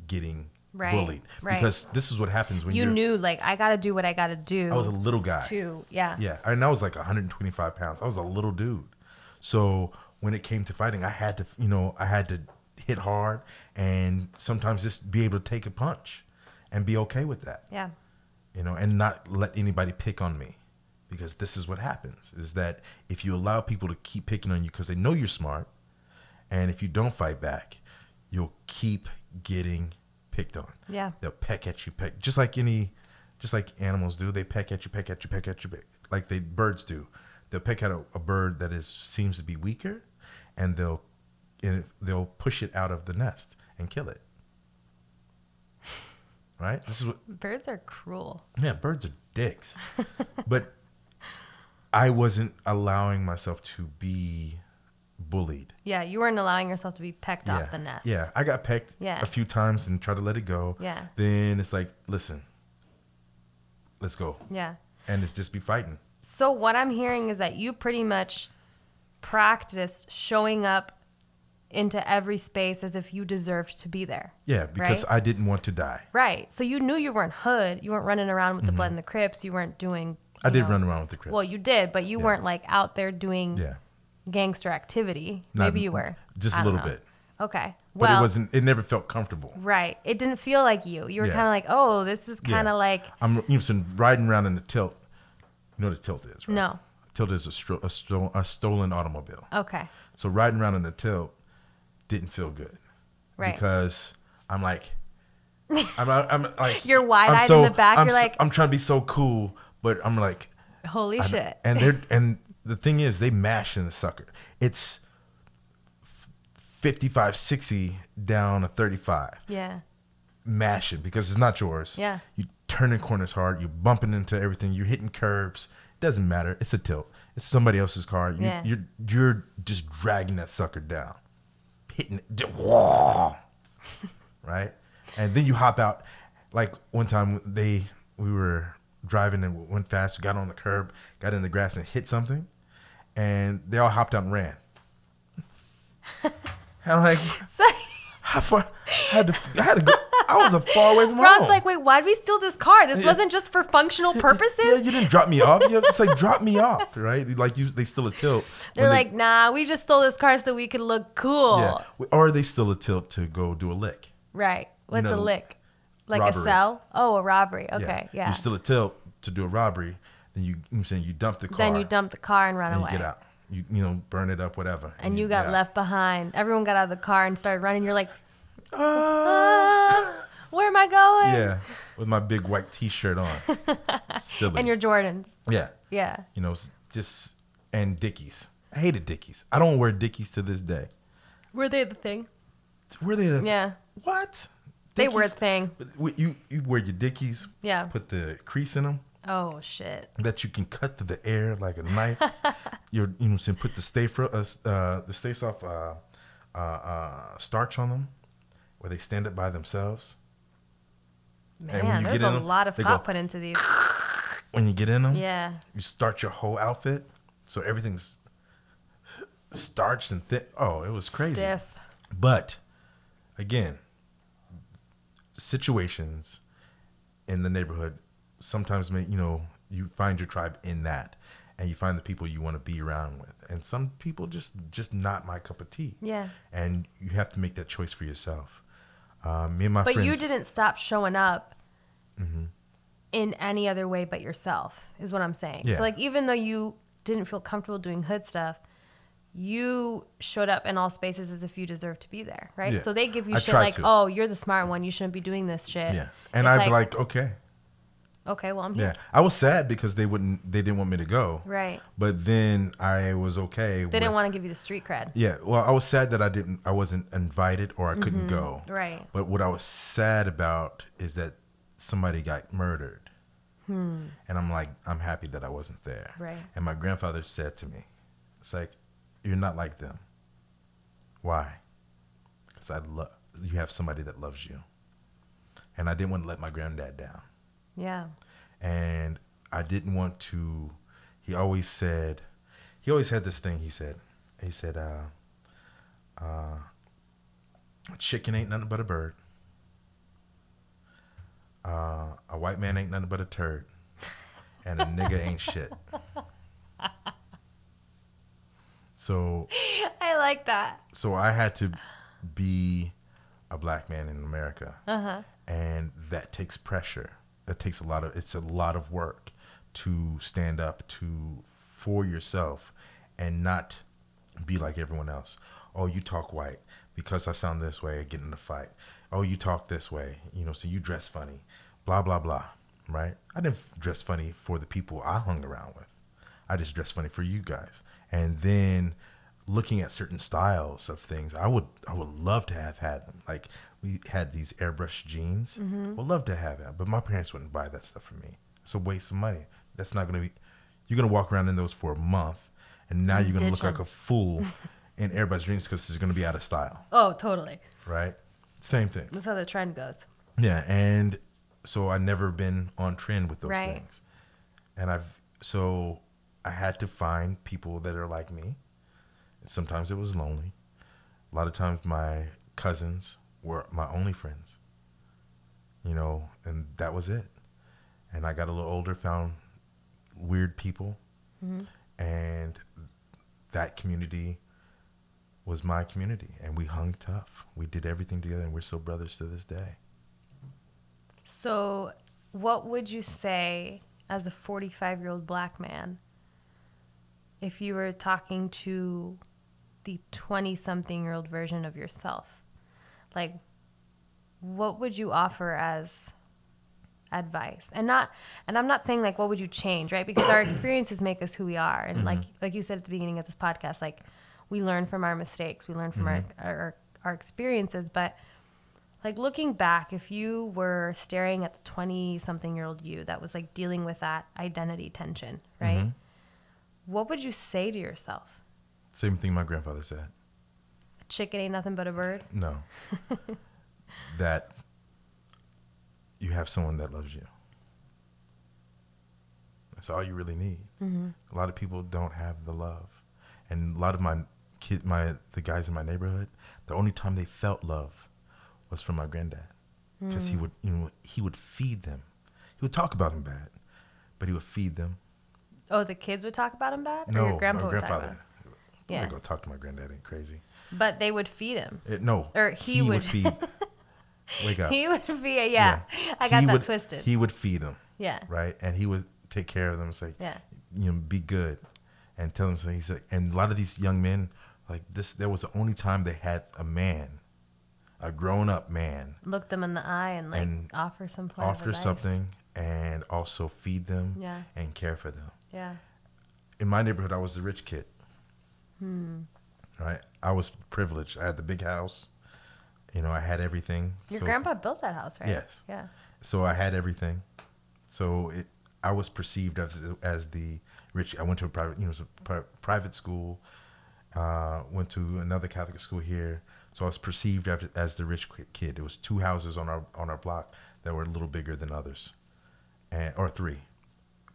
Speaker 2: getting
Speaker 1: Right,
Speaker 2: bullied.
Speaker 1: right.
Speaker 2: Because this is what happens when
Speaker 1: You
Speaker 2: you're.
Speaker 1: knew like I gotta do what I gotta do
Speaker 2: I was a little guy.
Speaker 1: Too, yeah.
Speaker 2: Yeah, and I was like 125 pounds. I was a little dude. So when it came to fighting, I had to, you know, I had to hit hard and sometimes just be able to take a punch and be okay with that
Speaker 1: Yeah.
Speaker 2: you know, and not let anybody pick on me. Because this is what happens is that if you allow people to keep picking on you because they know you're smart, and if you don't fight back, you'll keep getting picked on.
Speaker 1: Yeah.
Speaker 2: They'll peck at you, peck just like any just like animals do. They peck at you, peck at you, peck at you, peck, like they birds do. They'll peck at a, a bird that is seems to be weaker, and they'll and they'll push it out of the nest and kill it. Right? This is what
Speaker 1: Birds are cruel.
Speaker 2: yeah, birds are dicks. [laughs] but I wasn't allowing myself to be bullied.
Speaker 1: Yeah, you weren't allowing yourself to be pecked
Speaker 2: yeah.
Speaker 1: off the nest.
Speaker 2: Yeah, I got pecked
Speaker 1: Yeah.
Speaker 2: a few times and tried to let it go.
Speaker 1: Yeah.
Speaker 2: Then it's like, listen, let's go.
Speaker 1: Yeah.
Speaker 2: And it's just be fighting.
Speaker 1: So what I'm hearing is that you pretty much practiced showing up into every space as if you deserved to be there.
Speaker 2: Yeah, because
Speaker 1: Right?
Speaker 2: I didn't want to die.
Speaker 1: Right. So you knew you weren't hood. You weren't running around with the blood and the crips. You weren't doing.
Speaker 2: Mm-hmm. I did
Speaker 1: know-
Speaker 2: run around with the Crips.
Speaker 1: Well, you did, but you
Speaker 2: Yeah.
Speaker 1: weren't like out there doing
Speaker 2: yeah,
Speaker 1: gangster activity.
Speaker 2: Not-
Speaker 1: Maybe you were.
Speaker 2: just a little
Speaker 1: know.
Speaker 2: bit.
Speaker 1: Okay.
Speaker 2: but
Speaker 1: Well,
Speaker 2: it wasn't. It never felt comfortable.
Speaker 1: right. It didn't feel like you. You were
Speaker 2: Yeah.
Speaker 1: kind of like, oh, this is kind of
Speaker 2: Yeah.
Speaker 1: like
Speaker 2: I'm you know, riding around in the tilt. You know what a tilt is, right?
Speaker 1: no.
Speaker 2: Tilt is a, stro- a, sto- a stolen automobile.
Speaker 1: Okay.
Speaker 2: So riding around in the tilt didn't feel good.
Speaker 1: Right.
Speaker 2: Because I'm like, [laughs] I'm, I'm like,
Speaker 1: You're wide-eyed
Speaker 2: I'm
Speaker 1: in the back,
Speaker 2: I'm
Speaker 1: you're
Speaker 2: so-
Speaker 1: like-
Speaker 2: I'm trying to be so cool, but I'm like,
Speaker 1: Holy
Speaker 2: I-
Speaker 1: shit.
Speaker 2: and they're [laughs] and the thing is, they mash in the sucker. It's f- 55, 60 down a 35.
Speaker 1: yeah.
Speaker 2: Mash it because it's not yours.
Speaker 1: Yeah.
Speaker 2: You turning corners hard. You're bumping into everything. You're hitting curbs. It doesn't matter. It's a tilt. It's somebody else's car. You,
Speaker 1: Yeah.
Speaker 2: You're you're just dragging that sucker down, hitting it. right? And then you hop out. Like one time they we were driving and went fast. We got on the curb, got in the grass and hit something, and they all hopped out and ran. [laughs] and I'm like,
Speaker 1: So
Speaker 2: how far? I had to. I had to go. I was a far away from
Speaker 1: Ron's
Speaker 2: home.
Speaker 1: like, wait, why'd we steal this car? This
Speaker 2: Yeah.
Speaker 1: wasn't just for functional purposes.
Speaker 2: Yeah, you didn't drop me off. You to say drop me off, right? Like you, they still a tilt.
Speaker 1: They're
Speaker 2: when they-
Speaker 1: like, nah, we just stole this car so we could look cool.
Speaker 2: yeah, or they still a tilt to go do a lick.
Speaker 1: Right. What's
Speaker 2: know,
Speaker 1: a lick? Like
Speaker 2: robbery.
Speaker 1: a cell? Oh, a robbery. Okay. Yeah.
Speaker 2: You still a tilt to do a robbery. Then you, I'm saying you dump the car.
Speaker 1: then you dump the car and run
Speaker 2: and
Speaker 1: away.
Speaker 2: you get out. You, you know, burn it up, whatever.
Speaker 1: And you got
Speaker 2: get out.
Speaker 1: left behind. Everyone got out of the car and started running. You're like,
Speaker 2: Ah,
Speaker 1: where am I going?
Speaker 2: yeah, with my big white T-shirt on. [laughs] Silly.
Speaker 1: And your Jordans.
Speaker 2: yeah,
Speaker 1: Yeah.
Speaker 2: you know, just and Dickies. I hated Dickies. I don't wear Dickies to this day.
Speaker 1: Were they the thing?
Speaker 2: Were they? The,
Speaker 1: Yeah.
Speaker 2: What?
Speaker 1: They were a thing.
Speaker 2: You you wear your Dickies.
Speaker 1: Yeah.
Speaker 2: Put the crease in them
Speaker 1: Oh, shit.
Speaker 2: that you can cut to the air like a knife. [laughs] You're you know what I'm saying put the stay for uh, uh the stays off uh, uh uh starch on them where they stand up by themselves.
Speaker 1: Man,
Speaker 2: you
Speaker 1: there's
Speaker 2: get
Speaker 1: a
Speaker 2: in 'em,
Speaker 1: lot of thought
Speaker 2: go-
Speaker 1: put into these. [laughs]
Speaker 2: When you get in them,
Speaker 1: Yeah.
Speaker 2: you start your whole outfit so everything's starched and thick. Oh, it was crazy.
Speaker 1: Stiff.
Speaker 2: But again, situations in the neighborhood sometimes may you know you find your tribe in that and you find the people you want to be around with and some people just just not my cup of tea
Speaker 1: Yeah.
Speaker 2: and you have to make that choice for yourself um, me and my friends.
Speaker 1: But
Speaker 2: friends
Speaker 1: you didn't stop showing up
Speaker 2: Mm-hmm.
Speaker 1: in any other way but yourself, is what I'm saying.
Speaker 2: Yeah.
Speaker 1: So, like, even though you didn't feel comfortable doing hood stuff, you showed up in all spaces as if you deserved to be there, right?
Speaker 2: Yeah.
Speaker 1: So they give you
Speaker 2: I
Speaker 1: shit like,
Speaker 2: to.
Speaker 1: "Oh, you're the smart one. You shouldn't be doing this shit."
Speaker 2: yeah and
Speaker 1: It's
Speaker 2: i'd be like okay
Speaker 1: "Okay, well, I'm here."
Speaker 2: yeah i was sad because they wouldn't they didn't want me to go
Speaker 1: Right.
Speaker 2: but then i was okay
Speaker 1: They didn't want to give you the street cred.
Speaker 2: Yeah, well, I was sad that I didn't, I wasn't invited or I couldn't go.
Speaker 1: Mm-hmm. Right.
Speaker 2: But what I was sad about is that somebody got murdered, Hmm. and I'm like, I'm happy that I wasn't there.
Speaker 1: Right.
Speaker 2: And my grandfather said to me, "It's like you're not like them. Why? Because I love you have somebody that loves you, and I didn't want to let my granddad down."
Speaker 1: Yeah.
Speaker 2: and I didn't want to. He always said, he always had this thing. He said, he said, uh, uh, chicken ain't nothing but a bird. Uh, a white man ain't nothing but a turd, and a nigga ain't shit. [laughs] So,
Speaker 1: I like that.
Speaker 2: so I had to be a black man in America.
Speaker 1: Uh-huh.
Speaker 2: And that takes pressure. That takes a lot of it's a lot of work to stand up to for yourself and not be like everyone else. Oh, you talk white because I sound this way, I get in a fight. Oh, you talk this way, you know, so you dress funny. Blah blah blah. Right? I didn't dress funny for the people I hung around with. I just dressed funny for you guys. And then looking at certain styles of things, I would I would love to have had them. Like we had these airbrush jeans. Mm-hmm. Would love to have that, but my parents wouldn't buy that stuff for me. It's a waste of money. That's not gonna be. You're gonna walk around in those for a month, and now you're gonna
Speaker 1: Ditch
Speaker 2: look like a fool [laughs] in airbrush jeans because it's gonna be out of style,
Speaker 1: Oh, totally.
Speaker 2: right? Same thing.
Speaker 1: That's how the trend goes.
Speaker 2: Yeah, and so I never been on trend with those
Speaker 1: Right.
Speaker 2: things, and I've so I had to find people that are like me. Sometimes it was lonely. A lot of times my cousins were my only friends. You know, and that was it. And I got a little older, found weird people, mm-hmm. and that community was my community, and we hung tough. We did everything together, and we're still brothers to this day.
Speaker 1: So, what would you say as a 45 year old black man if you were talking to the 20 something year old version of yourself? Like, what would you offer as advice? And not and i'm not saying like what would you change right? Because our [coughs] experiences make us who we are. And like mm-hmm. like you said at the beginning of this podcast like we learn from our mistakes we learn from our, mm-hmm. our our experiences. But like looking back if you were staring at the 20 something year old you that was like dealing with that identity tension right? Mm-hmm. What would you say to yourself?
Speaker 2: Same thing my grandfather said.
Speaker 1: Chicken ain't nothing but a bird
Speaker 2: No. [laughs] that you have someone that loves you. That's all you really need. Mm-hmm. A lot of people don't have the love. And a lot of my kid my the guys in my neighborhood, the only time they felt love was from my granddad. Because he mm. would you know, he would feed them. He would talk about them bad, but he would feed them.
Speaker 1: oh the kids would talk about him bad or
Speaker 2: no,
Speaker 1: your grandpa
Speaker 2: my
Speaker 1: would talk about
Speaker 2: grandfather.
Speaker 1: him
Speaker 2: I'm
Speaker 1: Yeah.
Speaker 2: not gonna talk to my granddad ain't crazy.
Speaker 1: But they would feed him
Speaker 2: It, no.
Speaker 1: Or he would-
Speaker 2: feed [laughs] Wake up.
Speaker 1: he would feed yeah, i got
Speaker 2: He
Speaker 1: that
Speaker 2: would-
Speaker 1: twisted
Speaker 2: He would feed them,
Speaker 1: yeah
Speaker 2: right? And he would take care of them and say,
Speaker 1: Yeah.
Speaker 2: you know, be good, and tell them so. He's like, and a lot of these young men, like this, there was the only time they had a man, a grown up man,
Speaker 1: look them in the eye and like
Speaker 2: And
Speaker 1: offer some of
Speaker 2: offer
Speaker 1: advice.
Speaker 2: something and also feed them
Speaker 1: Yeah.
Speaker 2: and care for them.
Speaker 1: yeah
Speaker 2: In my neighborhood, I was the rich kid.
Speaker 1: Hmm.
Speaker 2: Right, I was privileged. I had the big house. You know, I had everything.
Speaker 1: your
Speaker 2: So-
Speaker 1: grandpa built that house right
Speaker 2: Yes.
Speaker 1: yeah
Speaker 2: so I had everything. So it, I was perceived as as the rich. I went to a private, you know, private school. Uh, went to another Catholic school here, so I was perceived as, as the rich kid. There was two houses on our on our block that were a little bigger than others, and or three,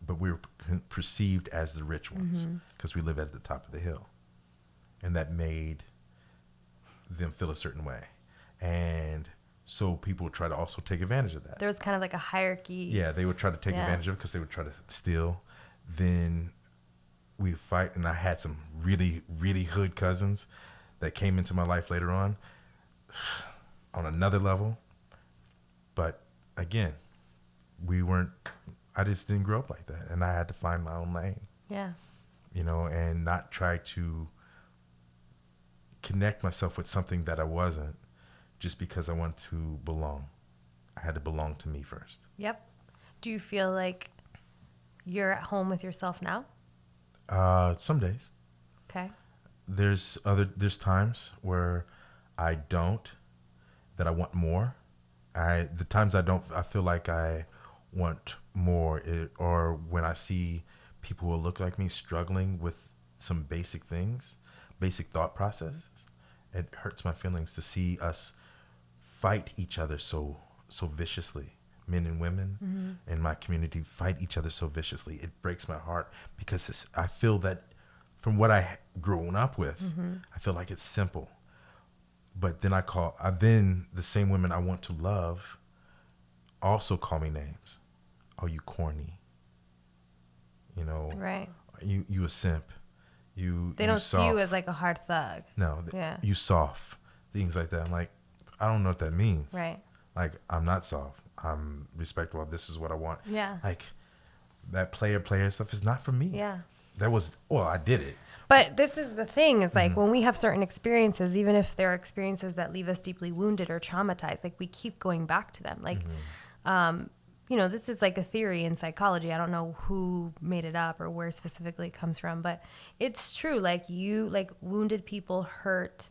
Speaker 2: but we were perceived as the rich ones because we lived at the top of the hill, and that made them feel a certain way, and so people would try to also take advantage of that.
Speaker 1: there was kind of like a hierarchy
Speaker 2: Yeah, they would try to take
Speaker 1: Yeah.
Speaker 2: advantage of it because they would try to steal. Then we fight, and I had some really, really hood cousins that came into my life later on [sighs] on another level. But again, we weren't, I just didn't grow up like that. And I had to find my own lane,
Speaker 1: yeah
Speaker 2: you know, and not try to connect myself with something that I wasn't just because I want to belong. I had to belong to me first.
Speaker 1: yep do you feel like you're at home with yourself now
Speaker 2: Uh, some days.
Speaker 1: okay
Speaker 2: There's other there's times where I don't that I want more. I the times I don't I feel like I want more it, or when I see people who look like me struggling with some basic things, basic thought processes, it hurts my feelings to see us fight each other so so viciously. Men and women mm-hmm. in my community fight each other so viciously. It breaks my heart because I feel that from what I grown up with, mm-hmm. I feel like it's simple. But then I call, I then the same women I want to love also call me names. Oh, you corny. You know,
Speaker 1: right
Speaker 2: you you a simp. You
Speaker 1: they
Speaker 2: you
Speaker 1: don't see you as like a hard thug
Speaker 2: no.
Speaker 1: Yeah.
Speaker 2: You soft. things like that. I'm like, I don't know what that means.
Speaker 1: Right.
Speaker 2: Like, I'm not soft. I'm respectful. This is what I want.
Speaker 1: Yeah.
Speaker 2: Like, that player player stuff is not for me.
Speaker 1: Yeah.
Speaker 2: That was well, I did it.
Speaker 1: But this is the thing is
Speaker 2: Mm-hmm.
Speaker 1: like when we have certain experiences, even if they're experiences that leave us deeply wounded or traumatized, like we keep going back to them. Like,
Speaker 2: Mm-hmm.
Speaker 1: um, you know, this is like a theory in psychology. I don't know who made it up or where specifically it comes from, but it's true. Like you, like wounded people hurt,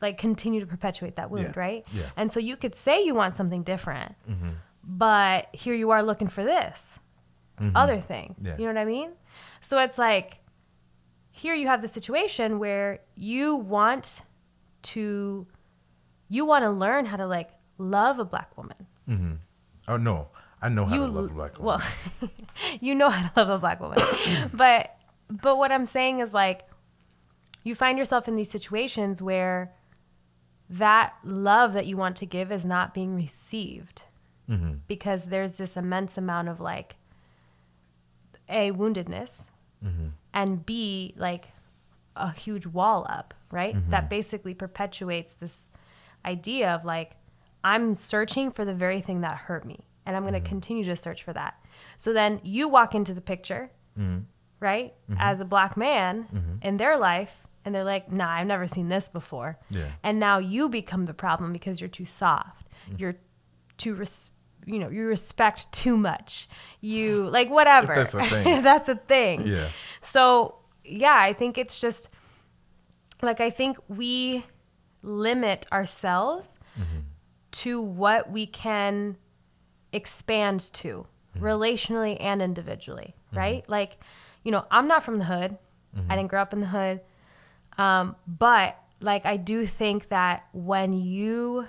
Speaker 1: like continue to perpetuate that wound,
Speaker 2: Yeah.
Speaker 1: right?
Speaker 2: Yeah.
Speaker 1: And so you could say you want something different, but here you are looking for this other thing.
Speaker 2: Mm-hmm. Yeah.
Speaker 1: You know what I mean? So it's like here you have the situation where you want to you want to learn how to like love a black woman.
Speaker 2: Oh no, I know how
Speaker 1: You
Speaker 2: to love a black woman.
Speaker 1: well, [laughs] you know how to love a black woman. [coughs] but but what I'm saying is like you find yourself in these situations where that love that you want to give is not being received
Speaker 2: Mm-hmm.
Speaker 1: because there's this immense amount of like a woundedness
Speaker 2: Mm-hmm.
Speaker 1: and b like a huge wall up right
Speaker 2: Mm-hmm.
Speaker 1: that basically perpetuates this idea of like i'm searching for the very thing that hurt me and i'm going to
Speaker 2: Mm-hmm.
Speaker 1: continue to search for that so then you walk into the picture right
Speaker 2: Mm-hmm.
Speaker 1: as a black man in their life and they're like nah i've never seen this before
Speaker 2: Yeah.
Speaker 1: and now you become the problem because you're too soft
Speaker 2: Mm.
Speaker 1: you're too res- you know you respect too much you like whatever
Speaker 2: that's a thing. [laughs]
Speaker 1: that's a thing
Speaker 2: Yeah.
Speaker 1: so yeah i think it's just like i think we limit ourselves to what we can expand to mm-hmm. relationally and individually mm-hmm. right? Like you know i'm not from the hood. Mm-hmm. I didn't grow up in the hood. Um, but like i do think that when you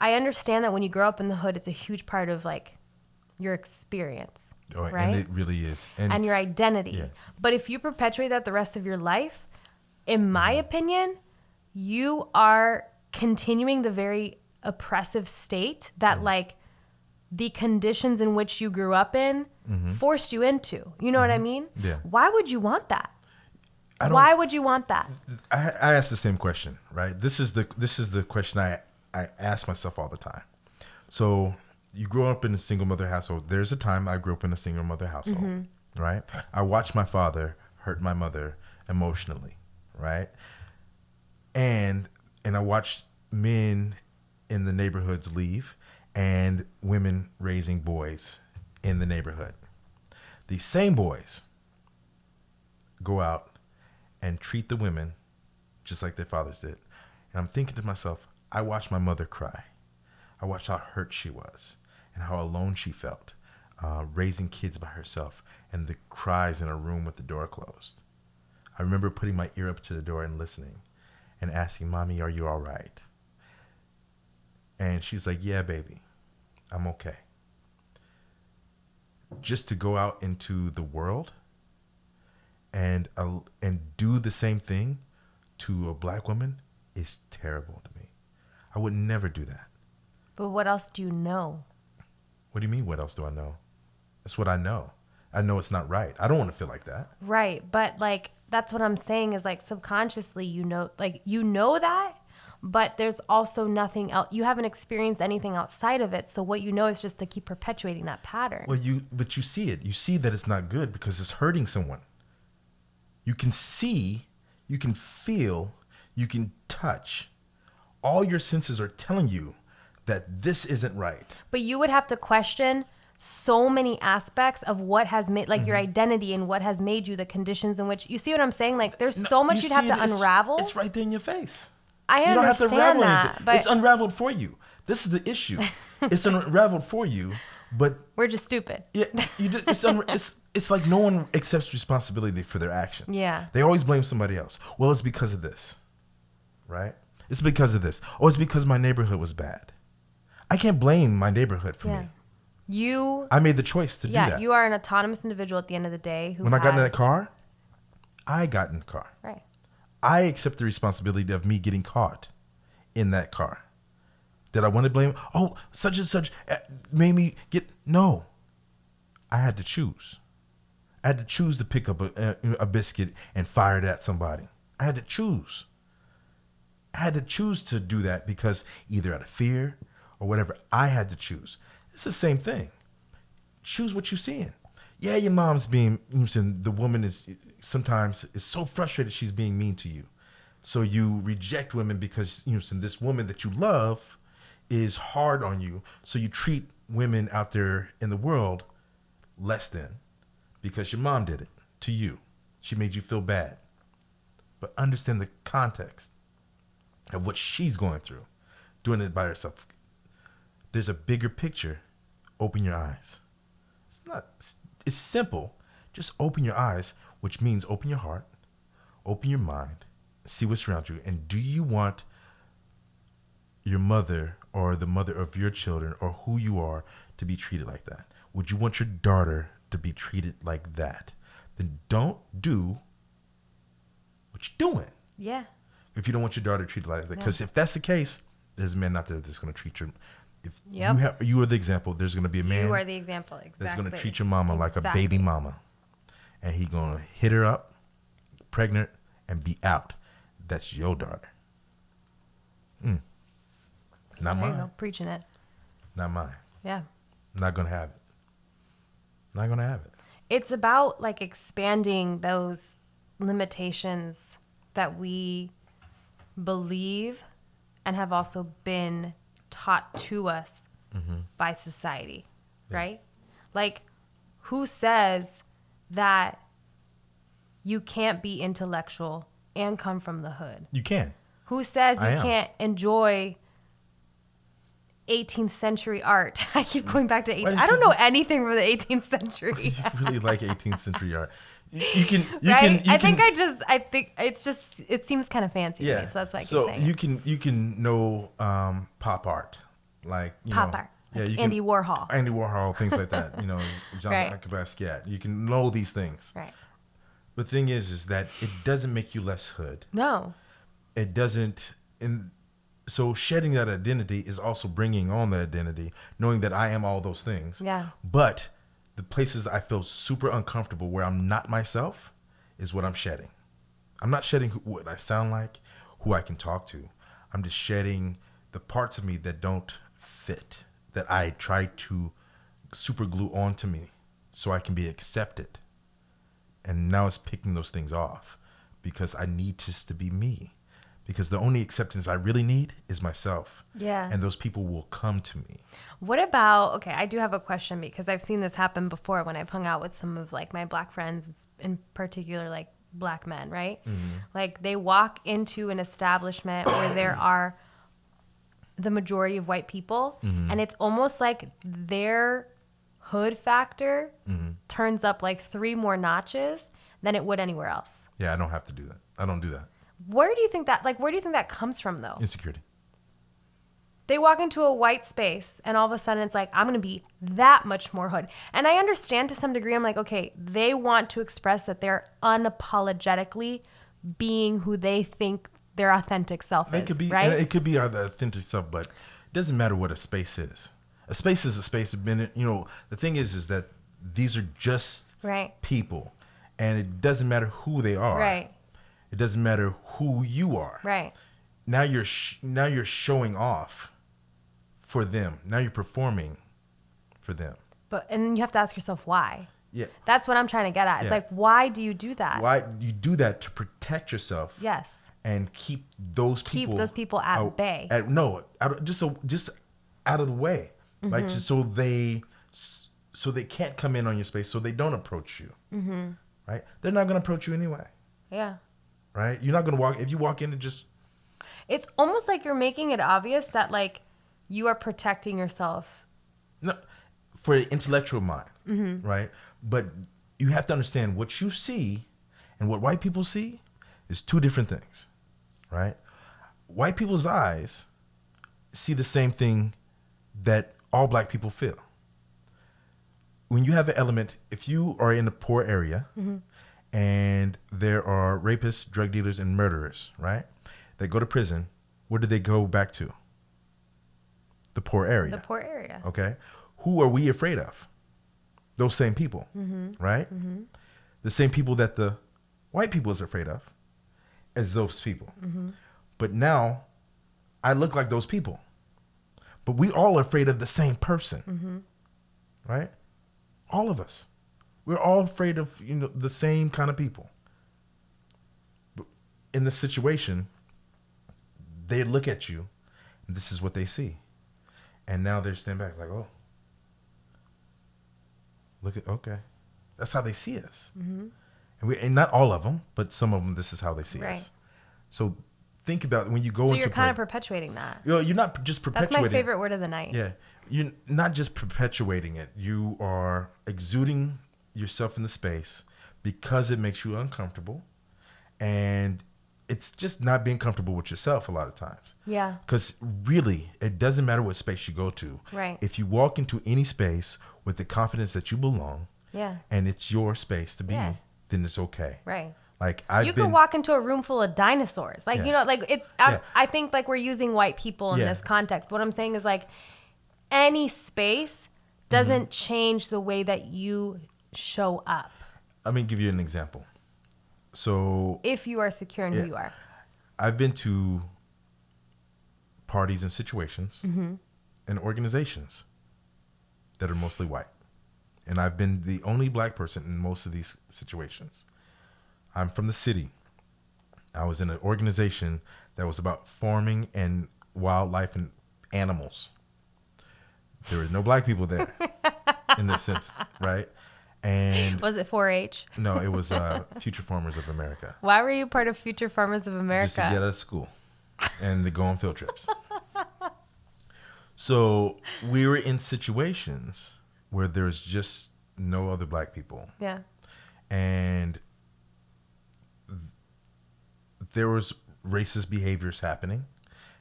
Speaker 1: i understand that when you grow up in the hood it's a huge part of like your experience
Speaker 2: Oh,
Speaker 1: right?
Speaker 2: And it really is. And,
Speaker 1: and your identity.
Speaker 2: Yeah.
Speaker 1: But if you perpetuate that the rest of your life, in my opinion, you are continuing the very oppressive state that mm. like the conditions in which you grew up in mm-hmm. forced you into. You know what I mm-hmm. mean?
Speaker 2: Yeah.
Speaker 1: Why would you want that? Why would you want that?
Speaker 2: I, I ask the same question, right? This is the this is the question I I ask myself all the time. So you grow up in a single mother household. There's a time I grew up in a single mother household, mm-hmm. right? I watched my father hurt my mother emotionally, right? And and I watched men in the neighborhoods leave and women raising boys in the neighborhood. These same boys go out and treat the women just like their fathers did. And I'm thinking to myself, I watched my mother cry. I watched how hurt she was and how alone she felt, uh, raising kids by herself and the cries in a room with the door closed. I remember putting my ear up to the door and listening and asking, Mommy, are you all right? And she's like, Yeah, baby, I'm okay. Just to go out into the world and uh, and do the same thing to a black woman is terrible to me. I would never do that.
Speaker 1: But what else do you know?
Speaker 2: What do you mean? What else do I know? That's what I know. I know it's not right. I don't want to feel like that.
Speaker 1: Right. But like that's what I'm saying is like subconsciously you know like you know that, but there's also nothing else you haven't experienced anything outside of it. So what you know is just to keep perpetuating that pattern.
Speaker 2: Well, you but you see it. You see that it's not good because it's hurting someone. You can see, you can feel, you can touch. All your senses are telling you that this isn't right.
Speaker 1: But you would have to question so many aspects of what has made like your
Speaker 2: Mm-hmm.
Speaker 1: identity and what has made you the conditions in which you see what I'm saying? Like there's so much
Speaker 2: You
Speaker 1: you'd have to
Speaker 2: it's-
Speaker 1: unravel.
Speaker 2: It's right there in your face.
Speaker 1: I
Speaker 2: You don't have to
Speaker 1: understand
Speaker 2: unravel
Speaker 1: that,
Speaker 2: anything.
Speaker 1: but
Speaker 2: it's unraveled for you. This is the issue. [laughs] it's unraveled for you, but
Speaker 1: we're just stupid.
Speaker 2: yeah, just, it's, un, it's it's like no one accepts responsibility for their actions.
Speaker 1: Yeah.
Speaker 2: they always blame somebody else. Well, it's because of this, right? It's because of this. Oh, it's because my neighborhood was bad. I can't blame my neighborhood for
Speaker 1: Yeah.
Speaker 2: me.
Speaker 1: You
Speaker 2: I made the choice to do
Speaker 1: yeah,
Speaker 2: that.
Speaker 1: you are an autonomous individual at the end of the day who
Speaker 2: when I got in that car, I got in the car.
Speaker 1: Right.
Speaker 2: I accept the responsibility of me getting caught in that car. Did I want to blame? Oh, such and such uh, made me get. No, I had to choose. I had to choose to pick up a, a, a biscuit and fire it at somebody. I had to choose. I had to choose to do that because either out of fear or whatever, I had to choose. It's the same thing. Choose what you're seeing. Yeah, your mom's being, you know, the woman is sometimes is so frustrated she's being mean to you. So you reject women because you know this woman that you love is hard on you. So you treat women out there in the world less than because your mom did it to you. She made you feel bad. But understand the context of what she's going through, doing it by herself. There's a bigger picture. Open your eyes. It's not, it's, it's simple. Just open your eyes, which means open your heart, open your mind, see what's around you. And do you want your mother or the mother of your children or who you are to be treated like that? Would you want your daughter to be treated like that? Then don't do what you're doing
Speaker 1: Yeah.
Speaker 2: if you don't want your daughter treated like that. Because if that's the case, there's men out there that's going to treat your. If
Speaker 1: Yep.
Speaker 2: you have, you are the example. There's going to be a man
Speaker 1: You are the example. Exactly.
Speaker 2: that's going to treat your mama like a baby mama, and he going to hit her up, pregnant, and be out. That's your daughter. Mm. Not
Speaker 1: There you
Speaker 2: mine.
Speaker 1: Preaching it.
Speaker 2: Not mine.
Speaker 1: Yeah.
Speaker 2: Not gonna have it. Not gonna have it.
Speaker 1: It's about like expanding those limitations that we believe and have also been taught to us by society, right? Like, who says that you can't be intellectual and come from the hood?
Speaker 2: You can.
Speaker 1: Who says you
Speaker 2: am.
Speaker 1: can't enjoy 18th century art? [laughs] I keep going back to 18th. I don't know anything from the 18th century. [laughs]
Speaker 2: You really like 18th century art. You, can. You
Speaker 1: right?
Speaker 2: can. You
Speaker 1: I think
Speaker 2: can,
Speaker 1: I just, I think it's just, it seems kind of fancy to me, so that's why I keep
Speaker 2: so
Speaker 1: saying
Speaker 2: you
Speaker 1: it.
Speaker 2: can you can know um, pop art, like you
Speaker 1: Pop
Speaker 2: know,
Speaker 1: art,
Speaker 2: Yeah,
Speaker 1: like Andy
Speaker 2: can,
Speaker 1: Warhol.
Speaker 2: Andy Warhol, things like that. You know, [laughs] John
Speaker 1: Right.
Speaker 2: Basquiat. You can know these things.
Speaker 1: Right.
Speaker 2: The thing is, is that it doesn't make you less hood.
Speaker 1: No.
Speaker 2: It doesn't. And so shedding that identity is also bringing on the identity, knowing that I am all those things.
Speaker 1: Yeah.
Speaker 2: But the places I feel super uncomfortable where I'm not myself is what I'm shedding. I'm not shedding who, what I sound like, who I can talk to. I'm just shedding the parts of me that don't fit, that I try to super glue onto me so I can be accepted. And now it's picking those things off because I need just to be me. Because the only acceptance I really need is myself.
Speaker 1: Yeah.
Speaker 2: And those people will come to me.
Speaker 1: What about, okay, I do have a question because I've seen this happen before when I've hung out with some of like my black friends, in particular, like black men, right? Mm-hmm. Like they walk into an establishment where [coughs] there are the majority of white people, mm-hmm. and it's almost like their hood factor mm-hmm. turns up like three more notches than it would anywhere else.
Speaker 2: Yeah, I don't have to do that. I don't do that.
Speaker 1: Where do you think that, like, where do you think that comes from though?
Speaker 2: Insecurity.
Speaker 1: they walk into a white space and all of a sudden it's like i'm going to be that much more hood and i understand to some degree i'm like okay they want to express that they're unapologetically being who they think their authentic self is
Speaker 2: It could be
Speaker 1: right
Speaker 2: it could be our authentic self, but it doesn't matter what a space is. A space is a space. Of been you know the thing is is that these are just
Speaker 1: Right.
Speaker 2: people, and it doesn't matter who they are.
Speaker 1: right
Speaker 2: It doesn't matter who you are.
Speaker 1: right
Speaker 2: Now you're sh- now you're showing off for them. Now you're performing for them.
Speaker 1: but and then you have to ask yourself why
Speaker 2: Yeah.
Speaker 1: that's what i'm trying to get at it's
Speaker 2: Yeah.
Speaker 1: like why do you do that
Speaker 2: Why you do that to protect yourself?
Speaker 1: yes
Speaker 2: and keep those
Speaker 1: Keep
Speaker 2: people
Speaker 1: those people at bay.
Speaker 2: At, no, out just so just out of the way,
Speaker 1: Mm-hmm.
Speaker 2: like just so they so they can't come in on your space, so they don't approach you. Mm-hmm. Right? They're not gonna approach you anyway.
Speaker 1: yeah
Speaker 2: Right? You're not gonna walk if you walk in and just
Speaker 1: it's almost like you're making it obvious that like you are protecting yourself
Speaker 2: no for the intellectual mind,
Speaker 1: Mm-hmm.
Speaker 2: right? But you have to understand what you see and what white people see is two different things, right? White people's eyes see the same thing that all black people feel. When you have an element, if you are in a poor area and there are rapists, drug dealers, and murderers, right? They go to prison, where do they go back to? The poor area.
Speaker 1: the poor area
Speaker 2: Okay. Who are we afraid of? Those same people, mm-hmm. right? Mm-hmm. The same people that the white people is afraid of as those people. Mm-hmm. But now I look like those people. But we all are afraid of the same person. Right? All of us. We're all afraid of, you know, the same kind of people. But in this situation, they look at you and this is what they see. And now they're standing back like, oh, look at, okay. That's how they see us. Mm-hmm. And, we, and not all of them, but some of them, this is how they see
Speaker 1: Right.
Speaker 2: us. So think about when you go into
Speaker 1: So
Speaker 2: into
Speaker 1: you're kind of perpetuating that.
Speaker 2: you know, you're not just perpetuating.
Speaker 1: That's my favorite word of the night.
Speaker 2: Yeah, you're not just perpetuating it. You are exuding yourself in the space because it makes you uncomfortable, and it's just not being comfortable with yourself a lot of times.
Speaker 1: Yeah.
Speaker 2: Because really, it doesn't matter what space you go to.
Speaker 1: Right.
Speaker 2: If you walk into any space with the confidence that you belong,
Speaker 1: Yeah.
Speaker 2: and it's your space to be,
Speaker 1: Yeah.
Speaker 2: then it's okay.
Speaker 1: Right.
Speaker 2: Like I've
Speaker 1: you
Speaker 2: been.
Speaker 1: could walk into a room full of dinosaurs. Like,
Speaker 2: Yeah.
Speaker 1: you know, like it's, I,
Speaker 2: Yeah.
Speaker 1: I think like we're using white people in this context. But what I'm saying is like any space doesn't
Speaker 2: Mm-hmm.
Speaker 1: change the way that you show up
Speaker 2: Let me give you an example. So
Speaker 1: if you are secure in
Speaker 2: Yeah.
Speaker 1: who you are.
Speaker 2: I've been to parties and situations
Speaker 1: Mm-hmm.
Speaker 2: and organizations that are mostly white. And I've been the only black person in most of these situations. I'm from the city. I was in an organization that was about farming and wildlife and animals. There were no black people there [laughs] in this sense, right? And
Speaker 1: Was it 4 H?
Speaker 2: no, it was uh, Future Farmers of America
Speaker 1: Why were you part of Future Farmers of America?
Speaker 2: just to get out of school and to go on field trips. so we were in situations where there's just no other black people,
Speaker 1: yeah.
Speaker 2: and there was racist behaviors happening,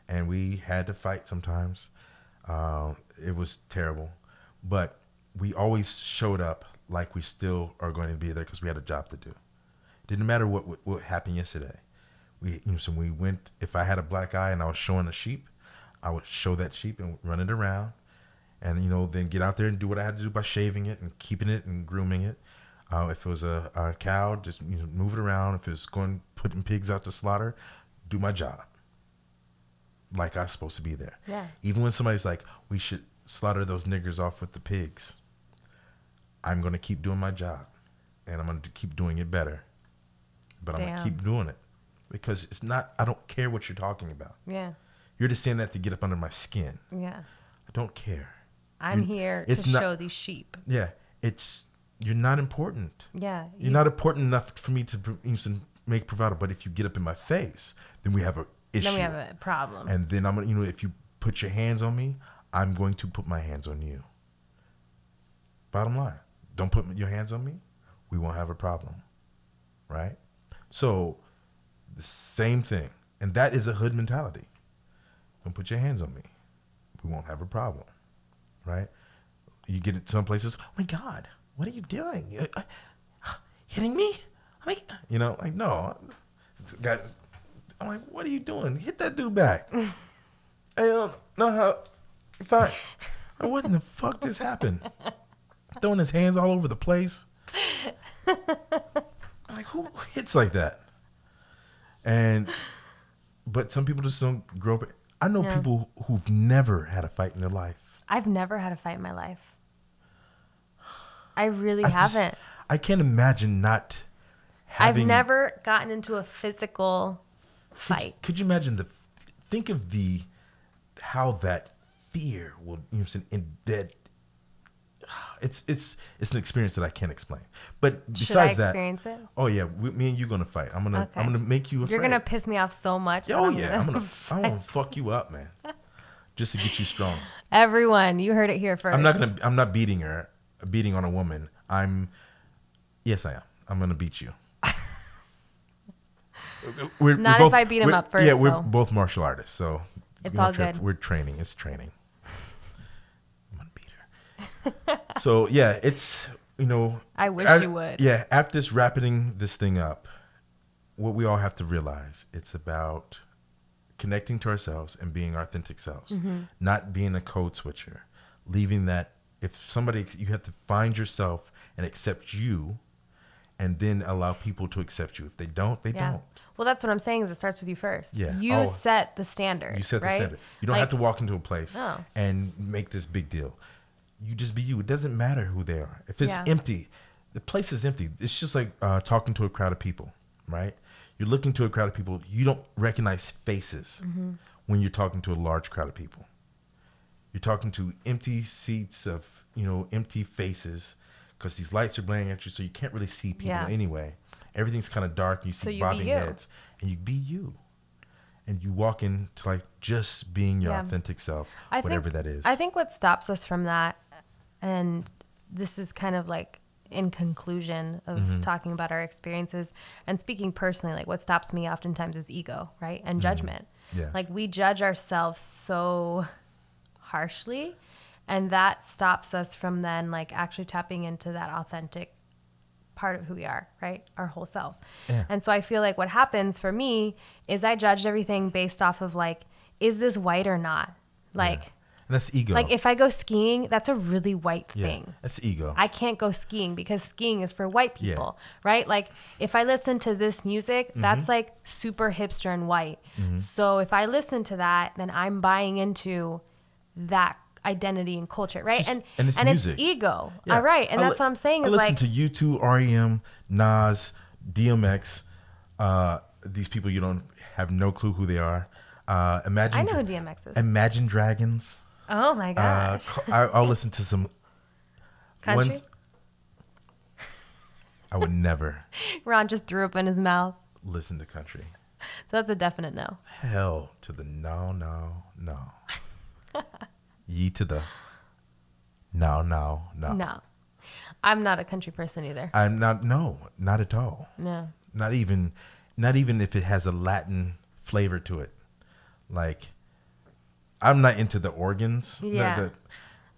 Speaker 2: and we had to fight sometimes. Uh, it was terrible, but we always showed up like we still are going to be there because we had a job to do. Didn't matter what what, what happened yesterday. We you know, so we went. If I had a black eye and I was showing a sheep, I would show that sheep and run it around, and you know then get out there and do what I had to do by shaving it and keeping it and grooming it. Uh, if it was a, a cow, just you know, move it around. If it's going putting pigs out to slaughter, do my job like I was supposed to be there.
Speaker 1: Yeah.
Speaker 2: Even when somebody's like, we should slaughter those niggers off with the pigs, I'm going to keep doing my job and I'm going to keep doing it better. But I'm going to keep doing it because it's not, I don't care what you're talking about.
Speaker 1: Yeah.
Speaker 2: You're just saying that to get up under my skin.
Speaker 1: Yeah.
Speaker 2: I don't care.
Speaker 1: I'm
Speaker 2: You-
Speaker 1: here to
Speaker 2: not-
Speaker 1: show these sheep.
Speaker 2: Yeah. It's, you're not important.
Speaker 1: Yeah.
Speaker 2: You're not important enough for me to even make bravado. But if you get up in my face, then we have a issue.
Speaker 1: then we have a problem.
Speaker 2: And then I'm gonna, you know, if you put your hands on me, I'm going to put my hands on you. Bottom line, don't put your hands on me, we won't have a problem, right? So, the same thing, and that is a hood mentality. Don't put your hands on me, we won't have a problem, right? You get it some places. Oh my God, what are you doing? You- uh, hitting me? Like, you know, like no, guys. I'm like, what are you doing? Hit that dude back. [laughs] I don't know how. Fine. What in the fuck just happened? [laughs] Throwing his hands all over the place. [laughs] Like, who hits like that? And, but some people just don't grow up. I know people who've never had a fight in their life.
Speaker 1: I've never had a fight in my life. I really
Speaker 2: I
Speaker 1: haven't.
Speaker 2: I can't imagine not having.
Speaker 1: I've never gotten into a physical fight.
Speaker 2: could you imagine the? Think of the, how that fear will. You know, what I'm saying, in that. [sighs] It's it's it's an experience that I can't explain. But
Speaker 1: Should I
Speaker 2: besides that,
Speaker 1: experience it?
Speaker 2: oh yeah, we, me and you gonna fight. I'm gonna
Speaker 1: Okay.
Speaker 2: I'm gonna make you afraid.
Speaker 1: You're gonna piss me off so much.
Speaker 2: Oh
Speaker 1: I'm
Speaker 2: yeah, I'm gonna [laughs] I'm gonna fuck you up, man, just to get you strong.
Speaker 1: Everyone, you heard it here 1st
Speaker 2: I'm not gonna I'm not beating her, beating on a woman. I'm, yes, I am. I'm gonna beat you. [laughs] We're,
Speaker 1: Not if I beat him up first,
Speaker 2: Yeah, we're
Speaker 1: though.
Speaker 2: both martial artists, so
Speaker 1: It's all
Speaker 2: trip.
Speaker 1: good.
Speaker 2: We're training. It's training. I'm gonna beat her. [laughs] so yeah, it's you know.
Speaker 1: I wish you would.
Speaker 2: Yeah, after this wrapping this thing up, what we all have to realize it's about connecting to ourselves and being our authentic selves,
Speaker 1: Mm-hmm.
Speaker 2: not being a code switcher, leaving that. If somebody, you have to find yourself and accept you, and then allow people to accept you. If they don't, they
Speaker 1: Yeah.
Speaker 2: don't.
Speaker 1: Well, that's what I'm saying is it starts with you first.
Speaker 2: Yeah.
Speaker 1: You
Speaker 2: Oh.
Speaker 1: set the standard.
Speaker 2: You set the
Speaker 1: right?
Speaker 2: standard. You don't
Speaker 1: Like,
Speaker 2: have to walk into a place
Speaker 1: No.
Speaker 2: and make this big deal. You just be you. It doesn't matter who they are. If it's
Speaker 1: Yeah.
Speaker 2: empty, the place is empty. It's just like uh, talking to a crowd of people, right? You're looking to a crowd of people. You don't recognize faces
Speaker 1: Mm-hmm.
Speaker 2: when you're talking to a large crowd of people. You're talking to empty seats of, you know, empty faces because these lights are blaring at you, so you can't really see people
Speaker 1: Yeah.
Speaker 2: anyway. Everything's kind of dark. And You see
Speaker 1: So you
Speaker 2: bobbing heads, and you be you, and you walk into like just being your
Speaker 1: Yeah.
Speaker 2: authentic self,
Speaker 1: I
Speaker 2: whatever
Speaker 1: think,
Speaker 2: that is.
Speaker 1: I think what stops us from that, and this is kind of like in conclusion of
Speaker 2: Mm-hmm.
Speaker 1: talking about our experiences and speaking personally, like what stops me oftentimes is ego, right? And judgment.
Speaker 2: Mm-hmm. Yeah.
Speaker 1: Like we judge ourselves so harshly, and that stops us from then like actually tapping into that authentic part of who we are, right? Our whole self.
Speaker 2: Yeah.
Speaker 1: And so I feel like what happens for me is I judged everything based off of like, is this white or not? Like,
Speaker 2: and that's ego.
Speaker 1: like if I go skiing, that's a really white
Speaker 2: yeah,
Speaker 1: thing.
Speaker 2: that's ego.
Speaker 1: I can't go skiing because skiing is for white
Speaker 2: Yeah.
Speaker 1: people, right? Like if I listen to this music,
Speaker 2: Mm-hmm.
Speaker 1: that's like super hipster and white. So if I listen to that, then I'm buying into that identity and culture, right?
Speaker 2: just-
Speaker 1: and
Speaker 2: and it's music.
Speaker 1: ego,
Speaker 2: Yeah.
Speaker 1: all right. And
Speaker 2: I
Speaker 1: that's
Speaker 2: li-
Speaker 1: what I'm saying
Speaker 2: I
Speaker 1: is
Speaker 2: listen
Speaker 1: like
Speaker 2: to U2, REM, Nas, DMX. Uh, these people you don't have no clue who they are. Uh, imagine
Speaker 1: I know who DMX is.
Speaker 2: Imagine Dragons.
Speaker 1: oh my
Speaker 2: Uh,
Speaker 1: gosh,
Speaker 2: I, I'll listen to some. [laughs]
Speaker 1: country.
Speaker 2: ones- I would never [laughs]
Speaker 1: Ron just threw up in his mouth,
Speaker 2: listen to country.
Speaker 1: so that's a definite no.
Speaker 2: Hell to the no, no, no. [laughs] Ye to the no, no, no.
Speaker 1: No, I'm not a country person either.
Speaker 2: I'm not. No, not at all.
Speaker 1: No.
Speaker 2: Not even, not even if it has a Latin flavor to it. Like, I'm not into the organs. The-
Speaker 1: Yeah.
Speaker 2: The,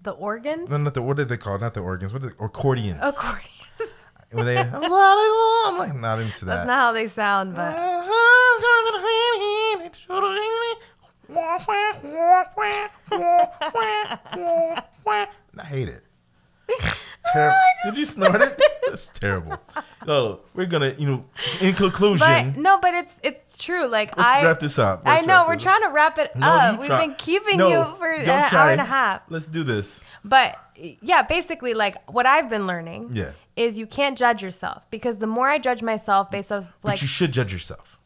Speaker 1: The organs?
Speaker 2: no, not the what are they called? Not the organs. What are the accordions?
Speaker 1: Accordions. [laughs]
Speaker 2: When they, [laughs] I'm like not into that.
Speaker 1: That's not how they sound, but uh-huh.
Speaker 2: I hate it. [laughs] Terrible. Did you snort it? [laughs] It's terrible. Oh, we're gonna, you know, in conclusion,
Speaker 1: but no, but it's it's true. Like
Speaker 2: let's
Speaker 1: I
Speaker 2: wrap this up.
Speaker 1: I
Speaker 2: Let's
Speaker 1: know we're trying to wrap it
Speaker 2: No,
Speaker 1: up. We've
Speaker 2: try-
Speaker 1: been keeping
Speaker 2: No,
Speaker 1: you for an
Speaker 2: don't
Speaker 1: hour and a half.
Speaker 2: Let's do this.
Speaker 1: But yeah, basically, like what I've been learning
Speaker 2: Yeah.
Speaker 1: is you can't judge yourself because the more I judge myself based off
Speaker 2: But
Speaker 1: like
Speaker 2: you should judge yourself.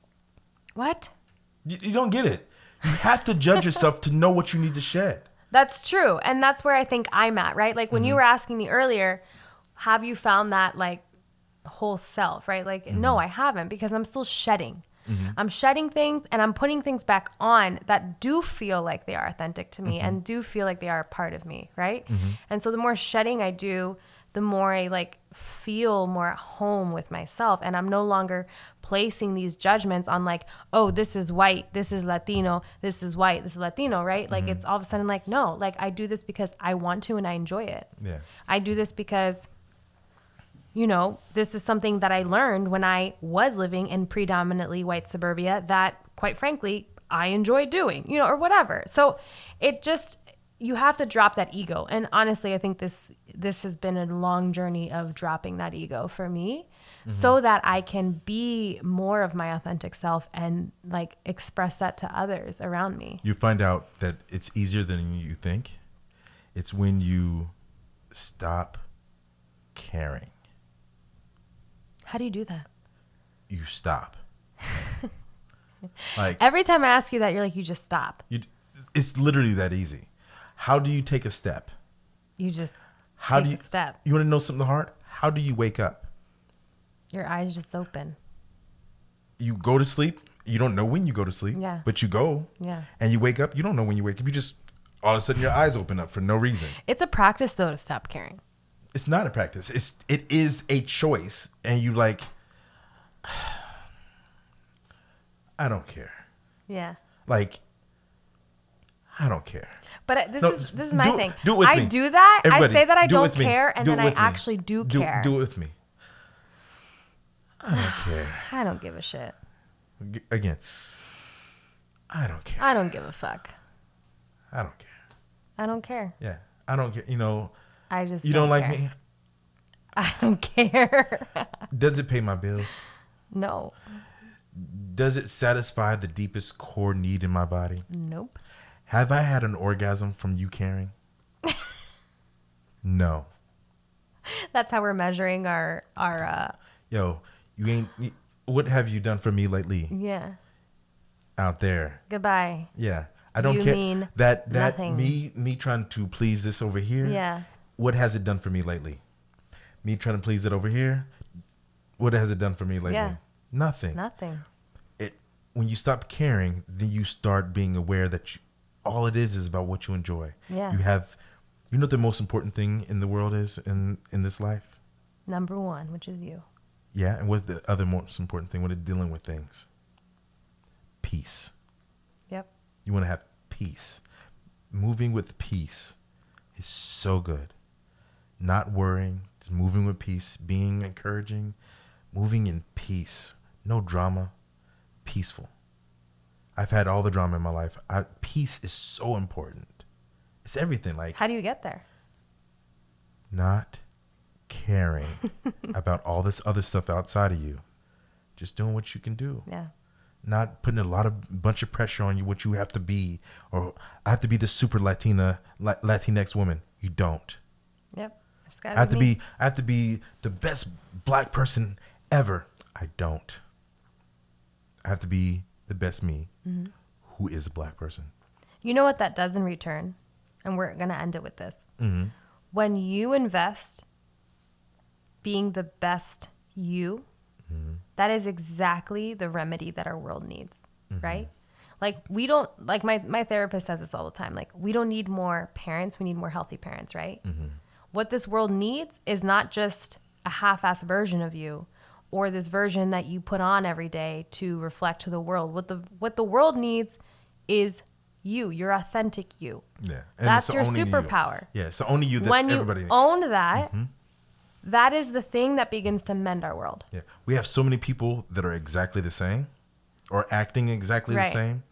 Speaker 1: what?
Speaker 2: You, you don't get it. You have to judge yourself to know what you need to shed.
Speaker 1: That's true. And that's where I think I'm at, right? Like when
Speaker 2: Mm-hmm.
Speaker 1: you were asking me earlier, have you found that like whole self, right? Like,
Speaker 2: Mm-hmm.
Speaker 1: no, I haven't because I'm still shedding. I'm shedding things and I'm putting things back on that do feel like they are authentic to me
Speaker 2: Mm-hmm.
Speaker 1: and do feel like they are a part of me, right? And so the more shedding I do, the more I like feel more at home with myself and I'm no longer placing these judgments on like, oh, this is white, this is Latino, this is white, this is Latino, right? Like it's mm-hmm. all of a sudden like, no, like I do this because I want to and I enjoy it.
Speaker 2: Yeah.
Speaker 1: I do this because you know, this is something that I learned when I was living in predominantly white suburbia that, quite frankly, I enjoy doing, you know, or whatever. So it just, you have to drop that ego. And honestly, I think this this has been a long journey of dropping that ego for me mm-hmm. so that I can be more of my authentic self and like express that to others around me.
Speaker 2: You find out that it's easier than you think. It's when you stop caring.
Speaker 1: How do you do that?
Speaker 2: You stop. [laughs] like
Speaker 1: Every time I ask you that, you're like, you just stop.
Speaker 2: you, it's literally that easy. How do you take a step?
Speaker 1: You just
Speaker 2: How
Speaker 1: take
Speaker 2: do you
Speaker 1: a step.
Speaker 2: You want to know something hard? How do you wake up?
Speaker 1: Your eyes just open.
Speaker 2: You go to sleep. You don't know when you go to sleep.
Speaker 1: Yeah.
Speaker 2: But you go.
Speaker 1: Yeah.
Speaker 2: And you wake up. You don't know when you wake up. You just all of a sudden your eyes open up for no reason.
Speaker 1: It's a practice though to stop caring.
Speaker 2: It's not a practice. It's it is a choice, and you like. [sighs] I don't care.
Speaker 1: Yeah.
Speaker 2: Like. I don't care.
Speaker 1: But uh, this
Speaker 2: No,
Speaker 1: is this is my
Speaker 2: do-
Speaker 1: thing.
Speaker 2: do it with
Speaker 1: I
Speaker 2: me.
Speaker 1: do that.
Speaker 2: Everybody,
Speaker 1: I say that I
Speaker 2: do
Speaker 1: don't care, and
Speaker 2: Do
Speaker 1: then I
Speaker 2: me.
Speaker 1: actually do, care.
Speaker 2: Do it with me. I don't care. [sighs]
Speaker 1: I don't give a shit.
Speaker 2: Again. I don't care.
Speaker 1: I don't give a fuck.
Speaker 2: I don't care.
Speaker 1: I don't care.
Speaker 2: Yeah. I don't care. You know,
Speaker 1: I just
Speaker 2: you don't, like
Speaker 1: care.
Speaker 2: me. [laughs]
Speaker 1: I don't care. [laughs]
Speaker 2: Does it pay my bills?
Speaker 1: no.
Speaker 2: Does it satisfy the deepest core need in my body?
Speaker 1: Nope.
Speaker 2: Have I had an orgasm from you caring? no. [laughs]
Speaker 1: That's how we're measuring our our uh
Speaker 2: Yo, you ain't. you- What have you done for me lately
Speaker 1: yeah.
Speaker 2: out there?
Speaker 1: Goodbye.
Speaker 2: Yeah, I don't
Speaker 1: You
Speaker 2: care.
Speaker 1: mean
Speaker 2: that that
Speaker 1: nothing.
Speaker 2: me me trying to please this over here.
Speaker 1: Yeah.
Speaker 2: What has it done for me lately? Me trying to please it over here. What has it done for me lately?
Speaker 1: Yeah.
Speaker 2: Nothing.
Speaker 1: Nothing.
Speaker 2: it when you stop caring, then you start being aware that you, all it is is about what you enjoy.
Speaker 1: Yeah.
Speaker 2: You have, you know, what the most important thing in the world is in in this life.
Speaker 1: Number one, which is you.
Speaker 2: Yeah, and what's the other most important thing when it dealing with things? Peace.
Speaker 1: Yep.
Speaker 2: You want to have peace. Moving with peace is so good. Not worrying, just moving with peace, being encouraging, moving in peace. No drama, peaceful. I've had all the drama in my life. I, peace is so important. It's everything. Like
Speaker 1: How do you get there?
Speaker 2: not caring [laughs] about all this other stuff outside of you. Just doing what you can do.
Speaker 1: Yeah.
Speaker 2: not putting a lot of bunch of pressure on you what you have to be or I have to be the super Latina La- Latinx woman. You don't.
Speaker 1: Yep.
Speaker 2: I have to
Speaker 1: me.
Speaker 2: be I have to be the best black person ever. I don't. I have to be the best me
Speaker 1: Mm-hmm.
Speaker 2: who is a black person.
Speaker 1: You know what that does in return? And we're going to end it with this.
Speaker 2: Mm-hmm.
Speaker 1: When you invest being the best you,
Speaker 2: Mm-hmm.
Speaker 1: that is exactly the remedy that our world needs,
Speaker 2: Mm-hmm.
Speaker 1: right? Like we don't like my my therapist says this all the time. Like we don't need more parents, we need more healthy parents, right?
Speaker 2: Mm-hmm.
Speaker 1: What this world needs is not just a half-ass version of you or this version that you put on every day to reflect to the world. What the what the world needs is you, your authentic you.
Speaker 2: Yeah.
Speaker 1: That's your
Speaker 2: only you.
Speaker 1: superpower.
Speaker 2: Yeah, it's only you that's everybody.
Speaker 1: when you
Speaker 2: everybody. Mm-hmm.
Speaker 1: own that, that is the thing that begins to mend our world.
Speaker 2: Yeah. We have so many people that are exactly the same or acting exactly
Speaker 1: Right.
Speaker 2: the same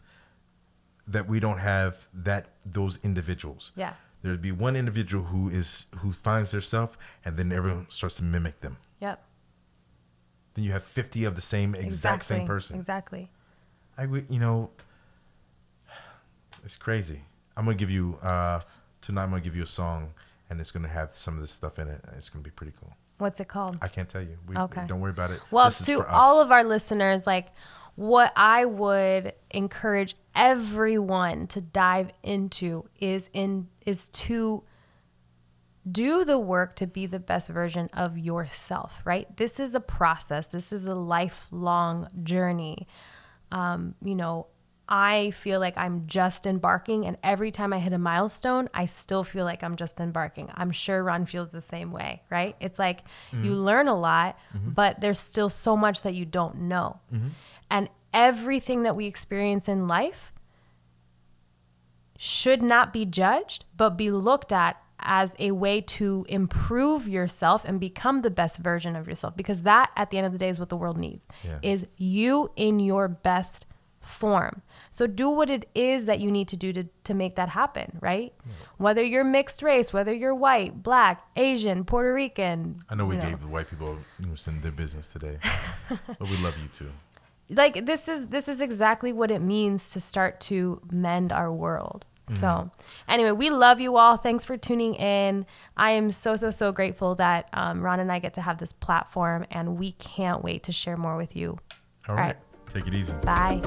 Speaker 2: that we don't have that those individuals.
Speaker 1: Yeah.
Speaker 2: There'd be one individual who is who finds themselves and then everyone starts to mimic them.
Speaker 1: Yep.
Speaker 2: Then you have 50 of the same exact same person.
Speaker 1: Exactly.
Speaker 2: I would, you know, it's crazy. I'm going to give you uh tonight I'm going to give you a song and it's going to have some of this stuff in it. It's going to be pretty cool.
Speaker 1: What's it called?
Speaker 2: I can't tell you. We,
Speaker 1: Okay.
Speaker 2: Don't worry about it.
Speaker 1: Well,
Speaker 2: This
Speaker 1: to all of our listeners, like what I would encourage everyone to dive into is in is to do the work to be the best version of yourself, right? This is a process. This is a lifelong journey. Um, you know, I feel like I'm just embarking, and every time I hit a milestone, I still feel like I'm just embarking. I'm sure Ron feels the same way, right? It's like mm-hmm. you learn a lot, mm-hmm. but there's still so much that you don't know. Mm-hmm. And everything that we experience in life should not be judged, but be looked at as a way to improve yourself and become the best version of yourself because that at the end of the day is what the world needs
Speaker 2: Yeah.
Speaker 1: is you in your best form. So do what it is that you need to do to, to make that happen right? Whether you're mixed race whether you're white black asian puerto rican
Speaker 2: I know we gave the white people their business today, [laughs] but we love you too.
Speaker 1: like this is this is exactly what it means to start to mend our world so anyway we love you all thanks for tuning in i am so so so grateful that um, ron and i get to have this platform and we can't wait to share more with you
Speaker 2: All
Speaker 1: All
Speaker 2: right.
Speaker 1: right.
Speaker 2: Take it easy.
Speaker 1: bye